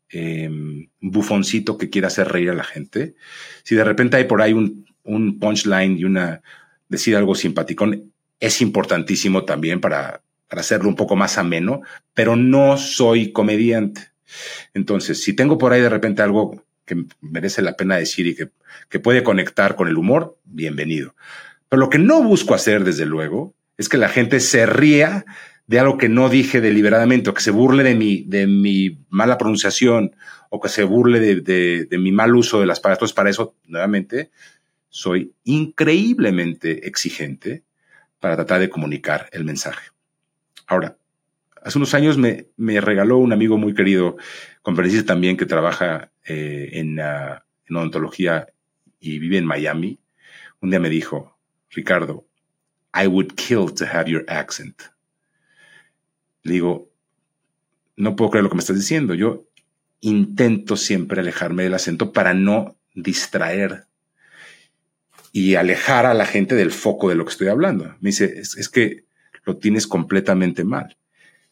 em, bufoncito que quiere hacer reír a la gente. Si de repente hay por ahí un, un punchline y una, decir algo simpaticón, es importantísimo también para, para hacerlo un poco más ameno, pero no soy comediante. Entonces, si tengo por ahí de repente algo que merece la pena decir y que, que puede conectar con el humor, bienvenido. Pero lo que no busco hacer, desde luego, es que la gente se ría de algo que no dije deliberadamente, o que se burle de mi, de mi mala pronunciación, o que se burle de, de mi mal uso de las palabras. Entonces, para eso, nuevamente, soy increíblemente exigente para tratar de comunicar el mensaje. Ahora, hace unos años me, regaló un amigo muy querido, conferencista también, que trabaja eh, en, en odontología y vive en Miami. Un día me dijo, Ricardo, I would kill to have your accent. Le digo, no puedo creer lo que me estás diciendo. Yo intento siempre alejarme del acento para no distraer y alejar a la gente del foco de lo que estoy hablando. Me dice, es, que lo tienes completamente mal.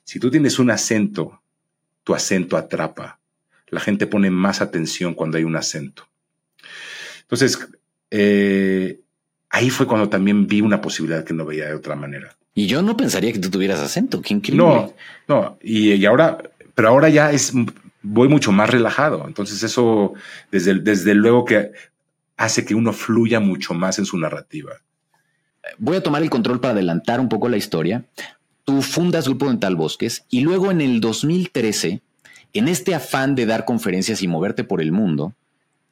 Si tú tienes un acento, tu acento atrapa. La gente pone más atención cuando hay un acento. Entonces, eh, ahí fue cuando también vi una posibilidad que no veía de otra manera. Y yo no pensaría que tú tuvieras acento. ¿Quién No, no. Y, y, ahora, pero ahora ya es, voy mucho más relajado. Entonces eso, desde, desde luego que hace que uno fluya mucho más en su narrativa. Voy a tomar el control para adelantar un poco la historia. Tú fundas Grupo Dental Bosques y luego en el 2013, en este afán de dar conferencias y moverte por el mundo,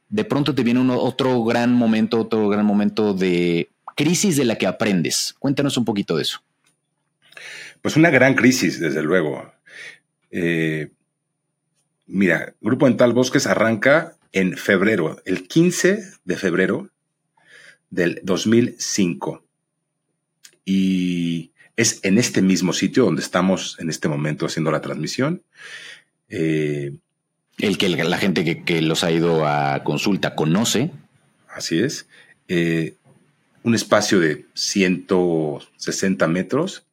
de pronto te viene otro gran momento, otro gran momento de crisis de la que aprendes. Cuéntanos un poquito de eso. Pues una gran crisis, desde luego. Eh, mira, Grupo Dental Bosques arranca en febrero, el 15 de febrero del 2005. Y es en este mismo sitio donde estamos en este momento haciendo la transmisión. Eh, el que la gente que, los ha ido a consulta conoce. Así es. Eh, un espacio de 160 metros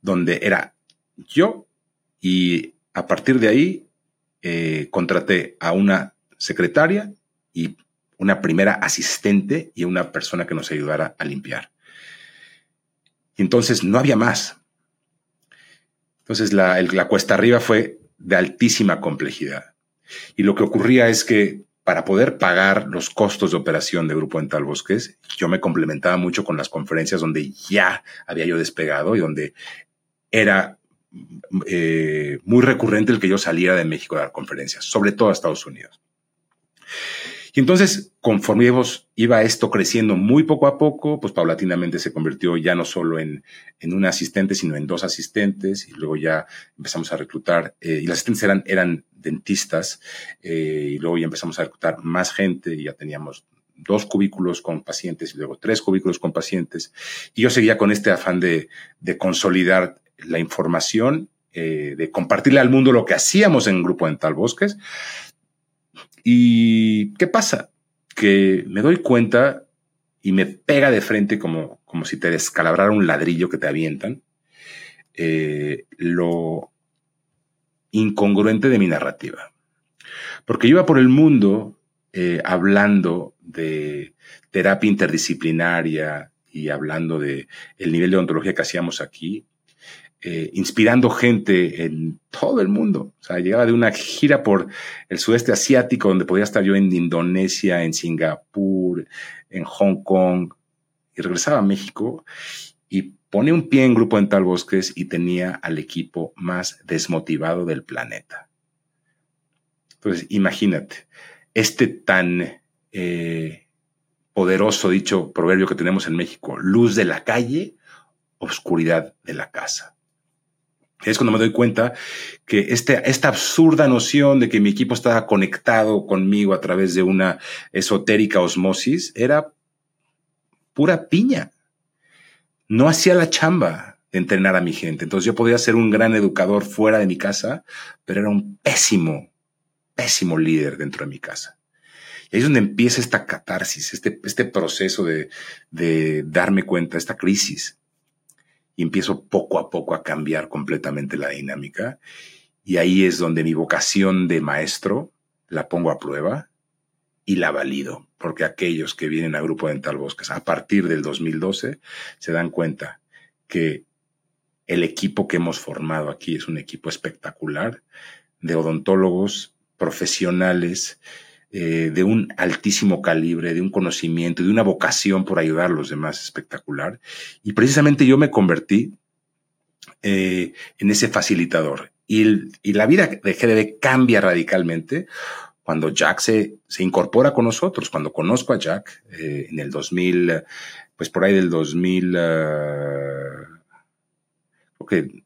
donde era yo y a partir de ahí eh, contraté a una secretaria y una primera asistente y una persona que nos ayudara a limpiar. Entonces no había más. Entonces la, la cuesta arriba fue de altísima complejidad. Y lo que ocurría es que para poder pagar los costos de operación de Grupo Dental Bosques, yo me complementaba mucho con las conferencias donde ya había yo despegado y donde era eh, muy recurrente el que yo saliera de México a dar conferencias, sobre todo a Estados Unidos. Y entonces, conforme iba esto creciendo muy poco a poco, pues paulatinamente se convirtió ya no solo en, en un asistente, sino en dos asistentes, y luego ya empezamos a reclutar, eh, y las asistentes eran, dentistas, eh, y luego ya empezamos a reclutar más gente, y ya teníamos dos cubículos con pacientes y luego tres cubículos con pacientes. Y yo seguía con este afán de consolidar la información, eh, de compartirle al mundo lo que hacíamos en Grupo Dental Bosques, ¿Y qué pasa? Que me doy cuenta y me pega de frente como, como si te descalabrara un ladrillo que te avientan, eh, lo incongruente de mi narrativa. Porque yo iba por el mundo eh, hablando de terapia interdisciplinaria y hablando de el nivel de ontología que hacíamos aquí, eh, inspirando gente en todo el mundo. O sea, llegaba de una gira por el sudeste asiático, donde podía estar yo en Indonesia, en Singapur, en Hong Kong, y regresaba a México y pone un pie en Grupo Dental Bosques y tenía al equipo más desmotivado del planeta. Entonces, imagínate, este tan eh, poderoso dicho proverbio que tenemos en México, luz de la calle, oscuridad de la casa. Es cuando me doy cuenta que este, esta absurda noción de que mi equipo estaba conectado conmigo a través de una esotérica osmosis era pura piña. No hacía la chamba de entrenar a mi gente. Entonces yo podía ser un gran educador fuera de mi casa, pero era un pésimo, pésimo líder dentro de mi casa. Y ahí es donde empieza esta catarsis, este, este proceso de, de darme cuenta, esta crisis y empiezo poco a poco a cambiar completamente la dinámica. Y ahí es donde mi vocación de maestro la pongo a prueba y la valido, porque aquellos que vienen a Grupo Dental Bosques a partir del 2012 se dan cuenta que el equipo que hemos formado aquí es un equipo espectacular de odontólogos profesionales eh, de un altísimo calibre, de un conocimiento, de una vocación por ayudar a los demás espectacular. Y precisamente yo me convertí eh, en ese facilitador. Y, la vida de GDB cambia radicalmente cuando Jack se, se, incorpora con nosotros, cuando conozco a Jack eh, en el 2000, pues por ahí del 2000, creo que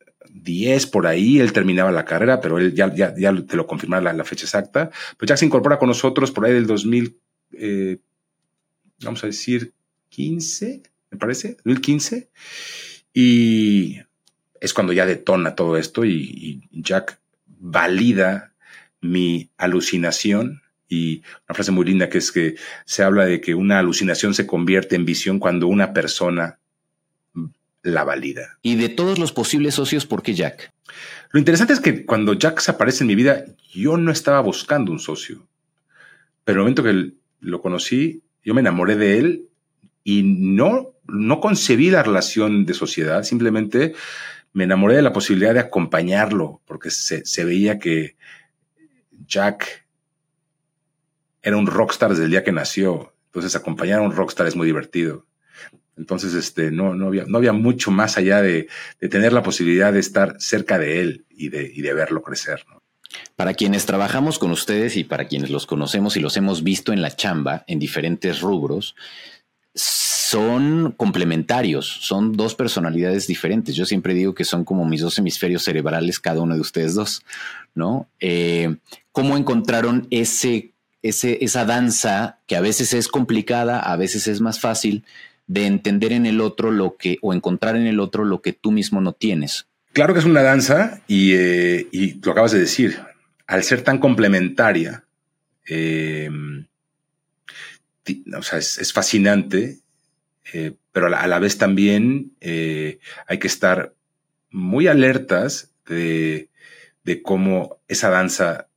10 por ahí, él terminaba la carrera, pero él ya, te lo confirmará la, fecha exacta. Pues ya se incorpora con nosotros por ahí del 2000, eh, vamos a decir, 15, me parece, 2015. Y es cuando ya detona todo esto y, y Jack valida mi alucinación y una frase muy linda que es que se habla de que una alucinación se convierte en visión cuando una persona la valida. Y de todos los posibles socios, ¿por qué Jack? Lo interesante es que cuando Jack se aparece en mi vida, yo no estaba buscando un socio. Pero el momento que lo conocí, yo me enamoré de él y no, no concebí la relación de sociedad, simplemente me enamoré de la posibilidad de acompañarlo, porque se, se veía que Jack era un rockstar desde el día que nació. Entonces acompañar a un rockstar es muy divertido. Entonces, este, no, no, había, no había mucho más allá de, tener la posibilidad de estar cerca de él y de, y de verlo crecer. Para quienes trabajamos con ustedes y para quienes los conocemos y los hemos visto en la chamba, en diferentes rubros, son complementarios, son dos personalidades diferentes. Yo siempre digo que son como mis dos hemisferios cerebrales, cada uno de ustedes dos, ¿no? Eh, ¿Cómo encontraron ese, ese, esa danza que a veces es complicada, a veces es más fácil, de entender en el otro lo que, o encontrar en el otro lo que tú mismo no tienes. Claro que es una danza y, eh, lo acabas de decir, al ser tan complementaria, eh, o sea, es, fascinante, eh, pero a la, vez también hay que estar muy alertas de, de cómo esa danza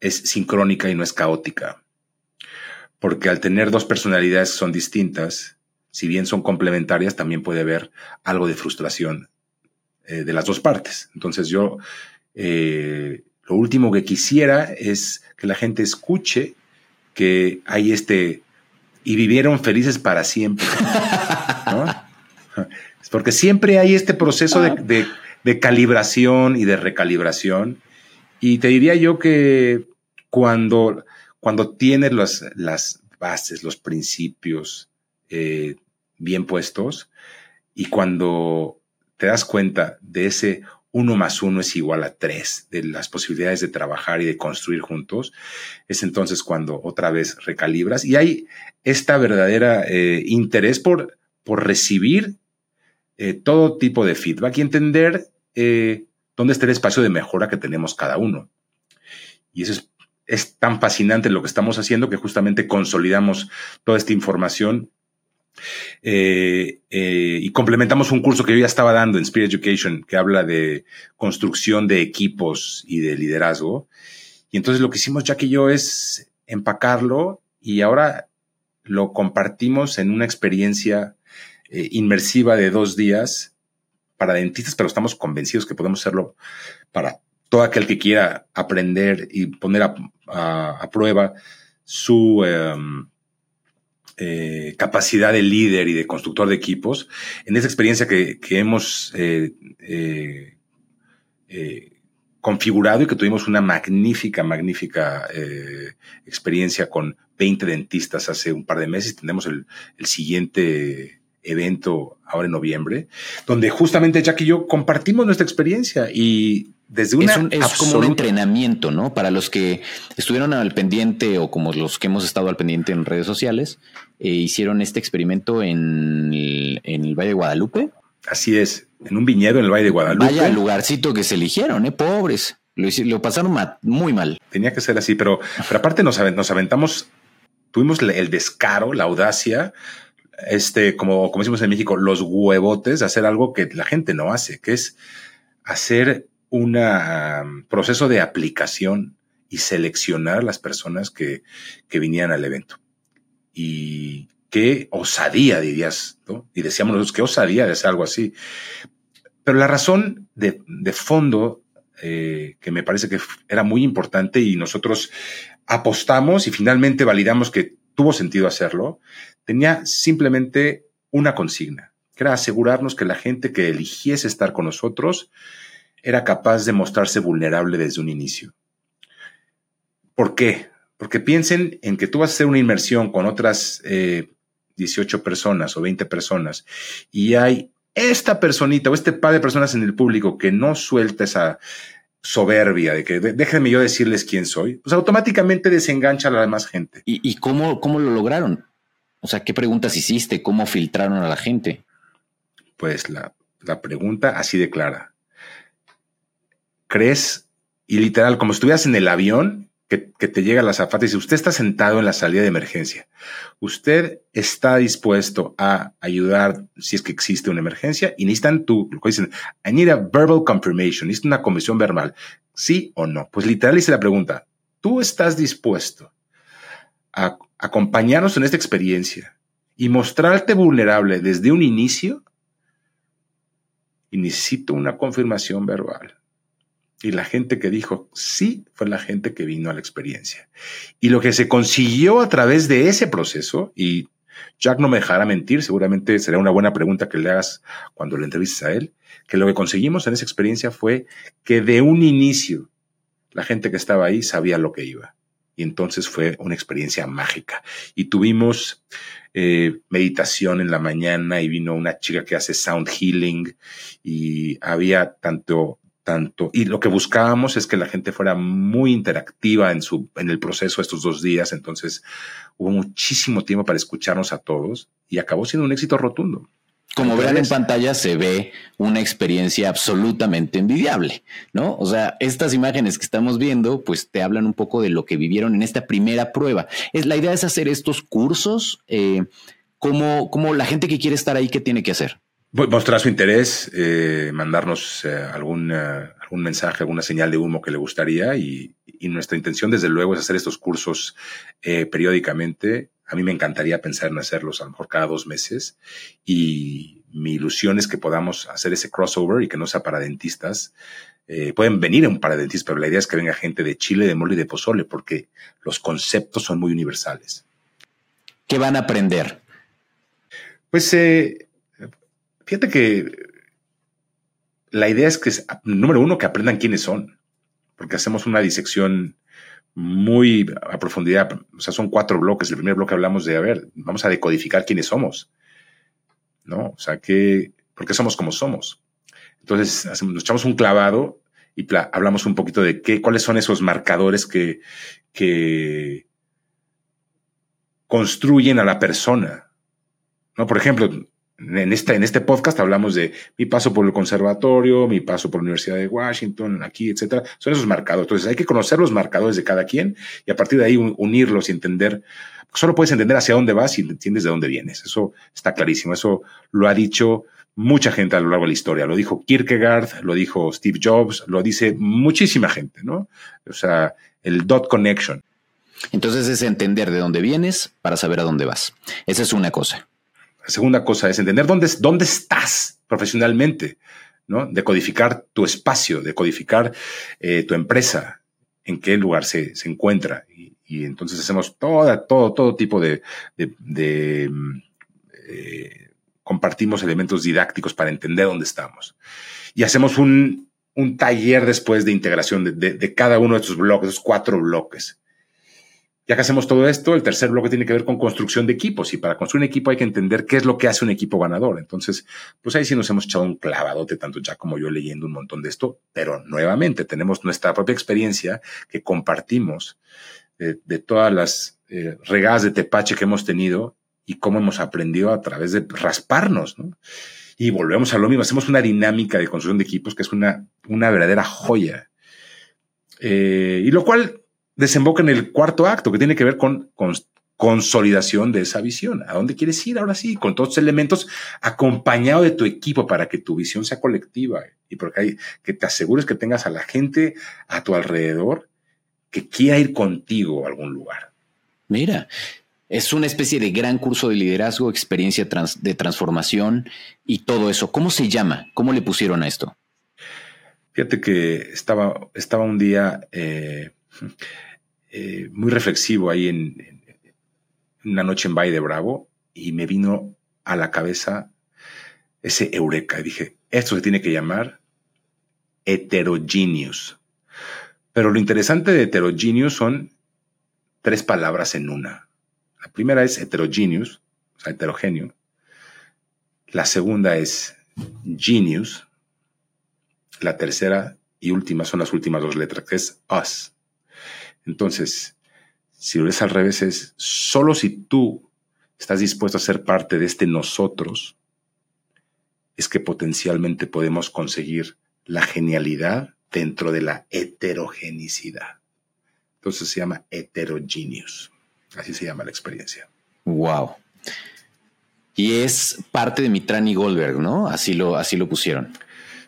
es sincrónica y no es caótica. Porque al tener dos personalidades que son distintas, si bien son complementarias, también puede haber algo de frustración eh, de las dos partes. Entonces yo, eh, lo último que quisiera es que la gente escuche que hay este, y vivieron felices para siempre. Porque siempre hay este proceso de, de calibración y de recalibración. Y te diría yo que cuando, cuando tienes las, las bases, los principios, eh, bien puestos y cuando te das cuenta de ese uno más uno es igual a tres, de las posibilidades de trabajar y de construir juntos, es entonces cuando otra vez recalibras y hay esta verdadera eh, interés por, por recibir eh, todo tipo de feedback y entender eh, dónde está el espacio de mejora que tenemos cada uno. Y eso es, es tan fascinante lo que estamos haciendo que justamente consolidamos toda esta información eh, eh, y complementamos un curso que yo ya estaba dando en Spirit Education que habla de construcción de equipos y de liderazgo. Y entonces lo que hicimos Jack y yo es empacarlo y ahora lo compartimos en una experiencia eh, inmersiva de dos días para dentistas, pero estamos convencidos que podemos hacerlo para todo aquel que quiera aprender y poner a, prueba su, em, eh, capacidad de líder y de constructor de equipos, en esa experiencia que, hemos eh, eh, configurado y que tuvimos una magnífica, magnífica experiencia con 20 dentistas hace un par de meses. Tenemos el, siguiente evento ahora en noviembre, donde justamente Jack y yo compartimos nuestra experiencia y desde una es, como un entrenamiento, ¿no? Para los que estuvieron al pendiente o como los que hemos estado al pendiente en redes sociales, eh, hicieron este experimento en el, en el Valle de Guadalupe. Así es, en un viñedo en el Valle de Guadalupe. Vaya lugarcito que se eligieron, ¿eh? Pobres. Lo, lo pasaron muy mal. Tenía que ser así, pero, pero aparte nos, nos aventamos, tuvimos el descaro, la audacia, este, como, como decimos en México, los huevotes de hacer algo que la gente no hace, que es hacer un proceso de aplicación y seleccionar las personas que, que vinieran al evento. Y qué osadía, dirías, ¿no? Y decíamos nosotros, qué osadía de hacer algo así. Pero la razón de, de fondo, eh, que me parece que era muy importante y nosotros apostamos y finalmente validamos que tuvo sentido hacerlo, tenía simplemente una consigna, que era asegurarnos que la gente que eligiese estar con nosotros era capaz de mostrarse vulnerable desde un inicio. ¿Por qué? Porque piensen en que tú vas a hacer una inmersión con otras 18 eh, personas o 20 personas y hay esta personita o este par de personas en el público que no suelta esa soberbia de que déjenme yo decirles quién soy, pues automáticamente desengancha a la demás gente. ¿Y, cómo, cómo lo lograron? O sea, ¿qué preguntas hiciste? ¿Cómo filtraron a la gente? Pues la, la pregunta así de clara crees, y literal, como si estuvieras en el avión, que, te llega la zafata y dice, usted está sentado en la salida de emergencia. Usted está dispuesto a ayudar si es que existe una emergencia y necesitan tú, lo que dicen, I need a verbal confirmation, necesito una comisión verbal. ¿Sí o no? Pues literal hice la pregunta, ¿tú estás dispuesto a acompañarnos en esta experiencia y mostrarte vulnerable desde un inicio? Y necesito una confirmación verbal. Y la gente que dijo sí fue la gente que vino a la experiencia. Y lo que se consiguió a través de ese proceso, y Jack no me dejará mentir, seguramente será una buena pregunta que le hagas cuando le entrevistes a él, que lo que conseguimos en esa experiencia fue que de un inicio la gente que estaba ahí sabía lo que iba. Y entonces fue una experiencia mágica. Y tuvimos eh, meditación en la mañana y vino una chica que hace sound healing y había tanto tanto. Y lo que buscábamos es que la gente fuera muy interactiva en, su, en el proceso estos dos días. Entonces hubo muchísimo tiempo para escucharnos a todos y acabó siendo un éxito rotundo. Como verán en pantalla, se ve una experiencia absolutamente envidiable, ¿no? O sea, estas imágenes que estamos viendo, pues te hablan un poco de lo que vivieron en esta primera prueba. Es, la idea es hacer estos cursos. Eh, como, como la gente que quiere estar ahí, ¿qué tiene que hacer? Mostrar su interés, eh, mandarnos eh, algún, eh, algún mensaje, alguna señal de humo que le gustaría y, nuestra intención desde luego es hacer estos cursos periódicamente. A mí me encantaría pensar en hacerlos a lo mejor cada dos meses y mi ilusión es que podamos hacer ese crossover y que no sea para dentistas. pueden venir un para dentistas, pero la idea es que venga gente de Chile, de mole y de pozole porque los conceptos son muy universales. ¿Qué van a aprender? Pues Fíjate que la idea es que, número uno, que aprendan quiénes son, porque hacemos una disección muy a profundidad. O sea, son cuatro bloques. El primer bloque hablamos de, a ver, vamos a decodificar quiénes somos, ¿no? O sea, que, ¿por qué somos como somos? Entonces, nos echamos un clavado y hablamos un poquito de qué, cuáles son esos marcadores que, que construyen a la persona. ¿No? Por ejemplo, en, esta, en este podcast hablamos de mi paso por el conservatorio, mi paso por la Universidad de Washington, aquí, etcétera. Son esos marcadores. Entonces hay que conocer los marcadores de cada quien y a partir de ahí unirlos y entender. Solo puedes entender hacia dónde vas si entiendes de dónde vienes. Eso está clarísimo. Eso lo ha dicho mucha gente a lo largo de la historia. Lo dijo Kierkegaard, lo dijo Steve Jobs, lo dice muchísima gente, ¿no? O sea, el dot connection. Entonces es entender de dónde vienes para saber a dónde vas. Esa es una cosa. La segunda cosa es entender dónde, dónde estás profesionalmente, ¿no? De codificar tu espacio, de codificar eh, tu empresa, en qué lugar se, se encuentra. Y, entonces hacemos toda, todo, todo tipo de, de, eh, compartimos elementos didácticos para entender dónde estamos. Y hacemos un, un taller después de integración de, de, cada uno de estos bloques, esos cuatro bloques. Ya que hacemos todo esto, el tercer bloque tiene que ver con construcción de equipos y para construir un equipo hay que entender qué es lo que hace un equipo ganador. Entonces, pues ahí sí nos hemos echado un clavadote, tanto ya como yo leyendo un montón de esto, pero nuevamente tenemos nuestra propia experiencia que compartimos de, todas las eh, regadas de tepache que hemos tenido y cómo hemos aprendido a través de rasparnos, ¿no? Y volvemos a lo mismo, hacemos una dinámica de construcción de equipos que es una, una verdadera joya. Eh, y lo cual desemboca en el cuarto acto, que tiene que ver con, consolidación de esa visión. ¿A dónde quieres ir ahora sí? Con todos los elementos acompañado de tu equipo para que tu visión sea colectiva y porque hay, que te asegures que tengas a la gente a tu alrededor que quiera ir contigo a algún lugar. Mira, es una especie de gran curso de liderazgo, experiencia de transformación y todo eso. ¿Cómo se llama? ¿Cómo le pusieron a esto? Fíjate que estaba, estaba un día eh, eh, muy reflexivo ahí en, una noche en Valle de Bravo y me vino a la cabeza ese eureka. Y dije, esto se tiene que llamar heterogeneous. Pero lo interesante de heterogeneous son tres palabras en una. La primera es heterogeneous, o sea, heterogéneo. La segunda es genius. La tercera y última son las últimas dos letras, que es us. Entonces, si lo ves al revés, es solo si tú estás dispuesto a ser parte de este nosotros, es que potencialmente podemos conseguir la genialidad dentro de la heterogenicidad. Entonces se llama heterogeneous. Así se llama la experiencia. Wow. Y es parte de Mitrani Goldberg, ¿no? Así lo, así lo pusieron.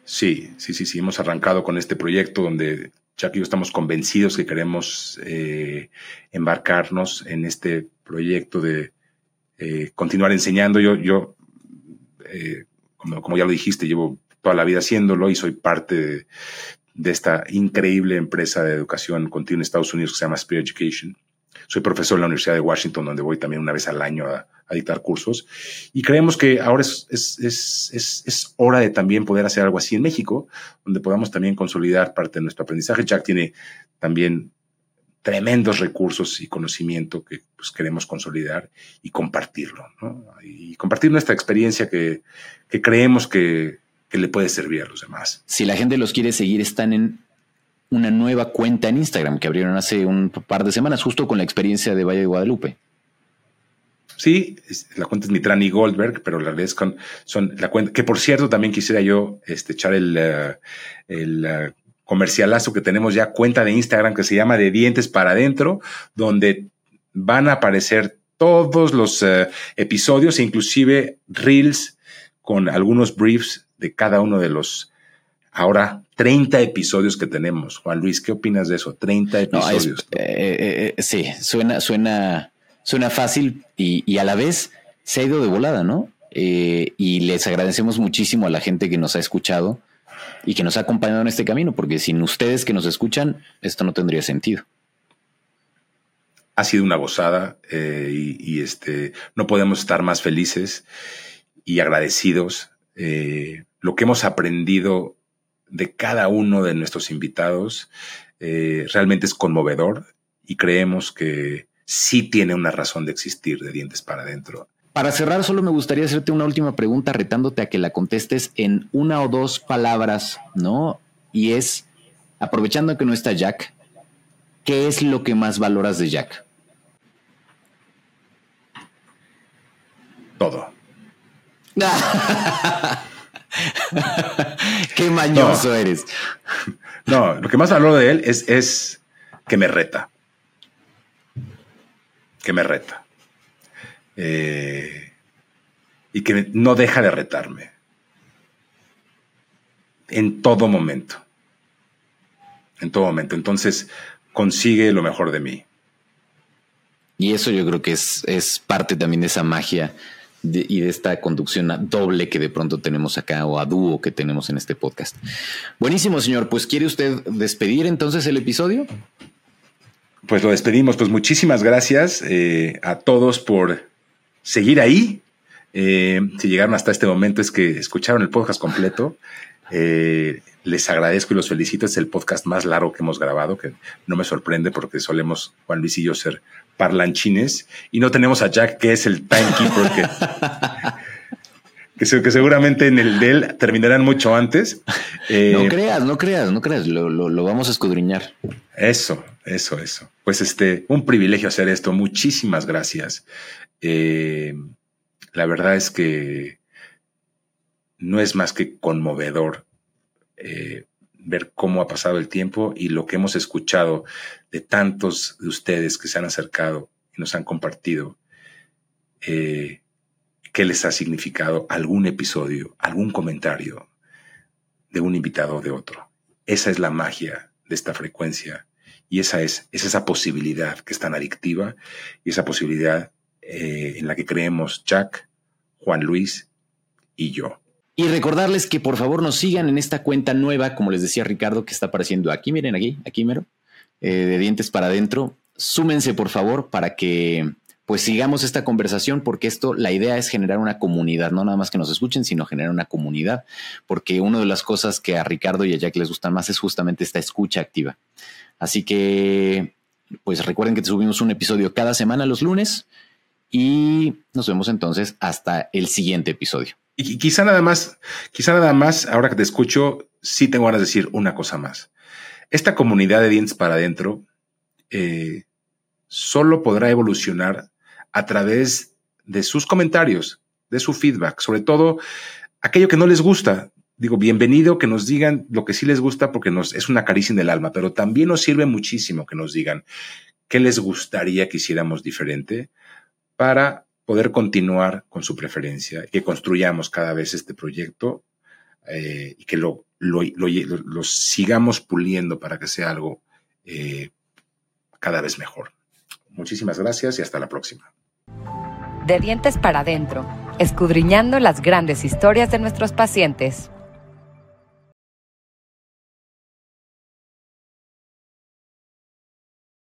Sí, sí, sí, sí. Hemos arrancado con este proyecto donde ya que yo estamos convencidos que queremos eh, embarcarnos en este proyecto de eh, continuar enseñando. Yo, yo eh, como, ya lo dijiste, llevo toda la vida haciéndolo y soy parte de, esta increíble empresa de educación continua en Estados Unidos que se llama Spirit Education. Soy profesor en la Universidad de Washington, donde voy también una vez al año a, dictar cursos. Y creemos que ahora es, es, hora de también poder hacer algo así en México, donde podamos también consolidar parte de nuestro aprendizaje. Jack tiene también tremendos recursos y conocimiento que pues, queremos consolidar y compartirlo, Y compartir nuestra experiencia que, creemos que, que, le puede servir a los demás. Si la gente los quiere seguir, están en una nueva cuenta en Instagram que abrieron hace un par de semanas, justo con la experiencia de Valle de Guadalupe. Sí, la cuenta es Mitrani Goldberg, pero la realidad es son la cuenta, que por cierto también quisiera yo este, echar el, eh, el eh, comercialazo que tenemos ya cuenta de Instagram que se llama De Dientes para Adentro, donde van a aparecer todos los eh, episodios, inclusive reels con algunos briefs de cada uno de los ahora 30 episodios que tenemos. Juan Luis, ¿qué opinas de eso? 30 episodios. Eh, eh, eh, sí, suena, suena, suena fácil y, a la vez se ha ido de volada, ¿no? y les agradecemos muchísimo a la gente que nos ha escuchado y que nos ha acompañado en este camino, porque sin ustedes que nos escuchan, esto no tendría sentido. Ha sido una gozada y, y, este, no podemos estar más felices y agradecidos. lo que hemos aprendido de cada uno de nuestros invitados eh, realmente es conmovedor y creemos que sí tiene una razón de existir de dientes para adentro. Para cerrar, solo me gustaría hacerte una última pregunta retándote a que la contestes en una o dos palabras, ¿no? Y es, aprovechando que no está Jack, ¿qué es lo que más valoras de Jack? Todo. Qué mañoso eres. No, lo que más hablo de él es, es que me reta. Que me reta. Eh, y que no deja de retarme. En todo momento. En todo momento. Entonces, consigue lo mejor de mí. Y eso yo creo que es, es parte también de esa magia y de esta conducción doble que de pronto tenemos acá o a dúo que tenemos en este podcast. Buenísimo, señor. Pues quiere usted despedir entonces el episodio. Pues lo despedimos. Pues muchísimas gracias eh, a todos por seguir ahí. Eh, si llegaron hasta este momento es que escucharon el podcast completo. Eh, les agradezco y los felicito. Es el podcast más largo que hemos grabado, que no me sorprende porque solemos, Juan Luis y yo, ser parlanchines. Y no tenemos a Jack, que es el timekeeper, que, que, que seguramente en el de él terminarán mucho antes. Eh, no creas, no creas, no creas, lo, lo, vamos a escudriñar. Eso, eso, eso. Pues este, un privilegio hacer esto. Muchísimas gracias. Eh, la verdad es que no es más que conmovedor eh, ver cómo ha pasado el tiempo y lo que hemos escuchado de tantos de ustedes que se han acercado y nos han compartido. Eh, qué les ha significado algún episodio, algún comentario de un invitado o de otro. Esa es la magia de esta frecuencia y esa es, esa posibilidad que es tan adictiva y esa posibilidad eh, en la que creemos Jack, Juan Luis y yo. Y recordarles que por favor nos sigan en esta cuenta nueva, como les decía Ricardo, que está apareciendo aquí, miren aquí, aquí mero, eh, de dientes para adentro. Súmense por favor para que pues sigamos esta conversación porque esto, la idea es generar una comunidad, no nada más que nos escuchen, sino generar una comunidad, porque una de las cosas que a Ricardo y a Jack les gustan más es justamente esta escucha activa. Así que, pues recuerden que subimos un episodio cada semana los lunes y nos vemos entonces hasta el siguiente episodio. Y quizá nada más, quizá nada más, ahora que te escucho, sí tengo ganas de decir una cosa más. Esta comunidad de dientes para adentro eh, solo podrá evolucionar a través de sus comentarios, de su feedback, sobre todo aquello que no les gusta. Digo, bienvenido que nos digan lo que sí les gusta porque nos es una caricia en el alma, pero también nos sirve muchísimo que nos digan qué les gustaría que hiciéramos diferente para poder continuar con su preferencia, que construyamos cada vez este proyecto eh, y que lo, sigamos puliendo para que sea algo eh, cada vez mejor. Muchísimas gracias y hasta la próxima. De dientes para adentro, escudriñando las grandes historias de nuestros pacientes.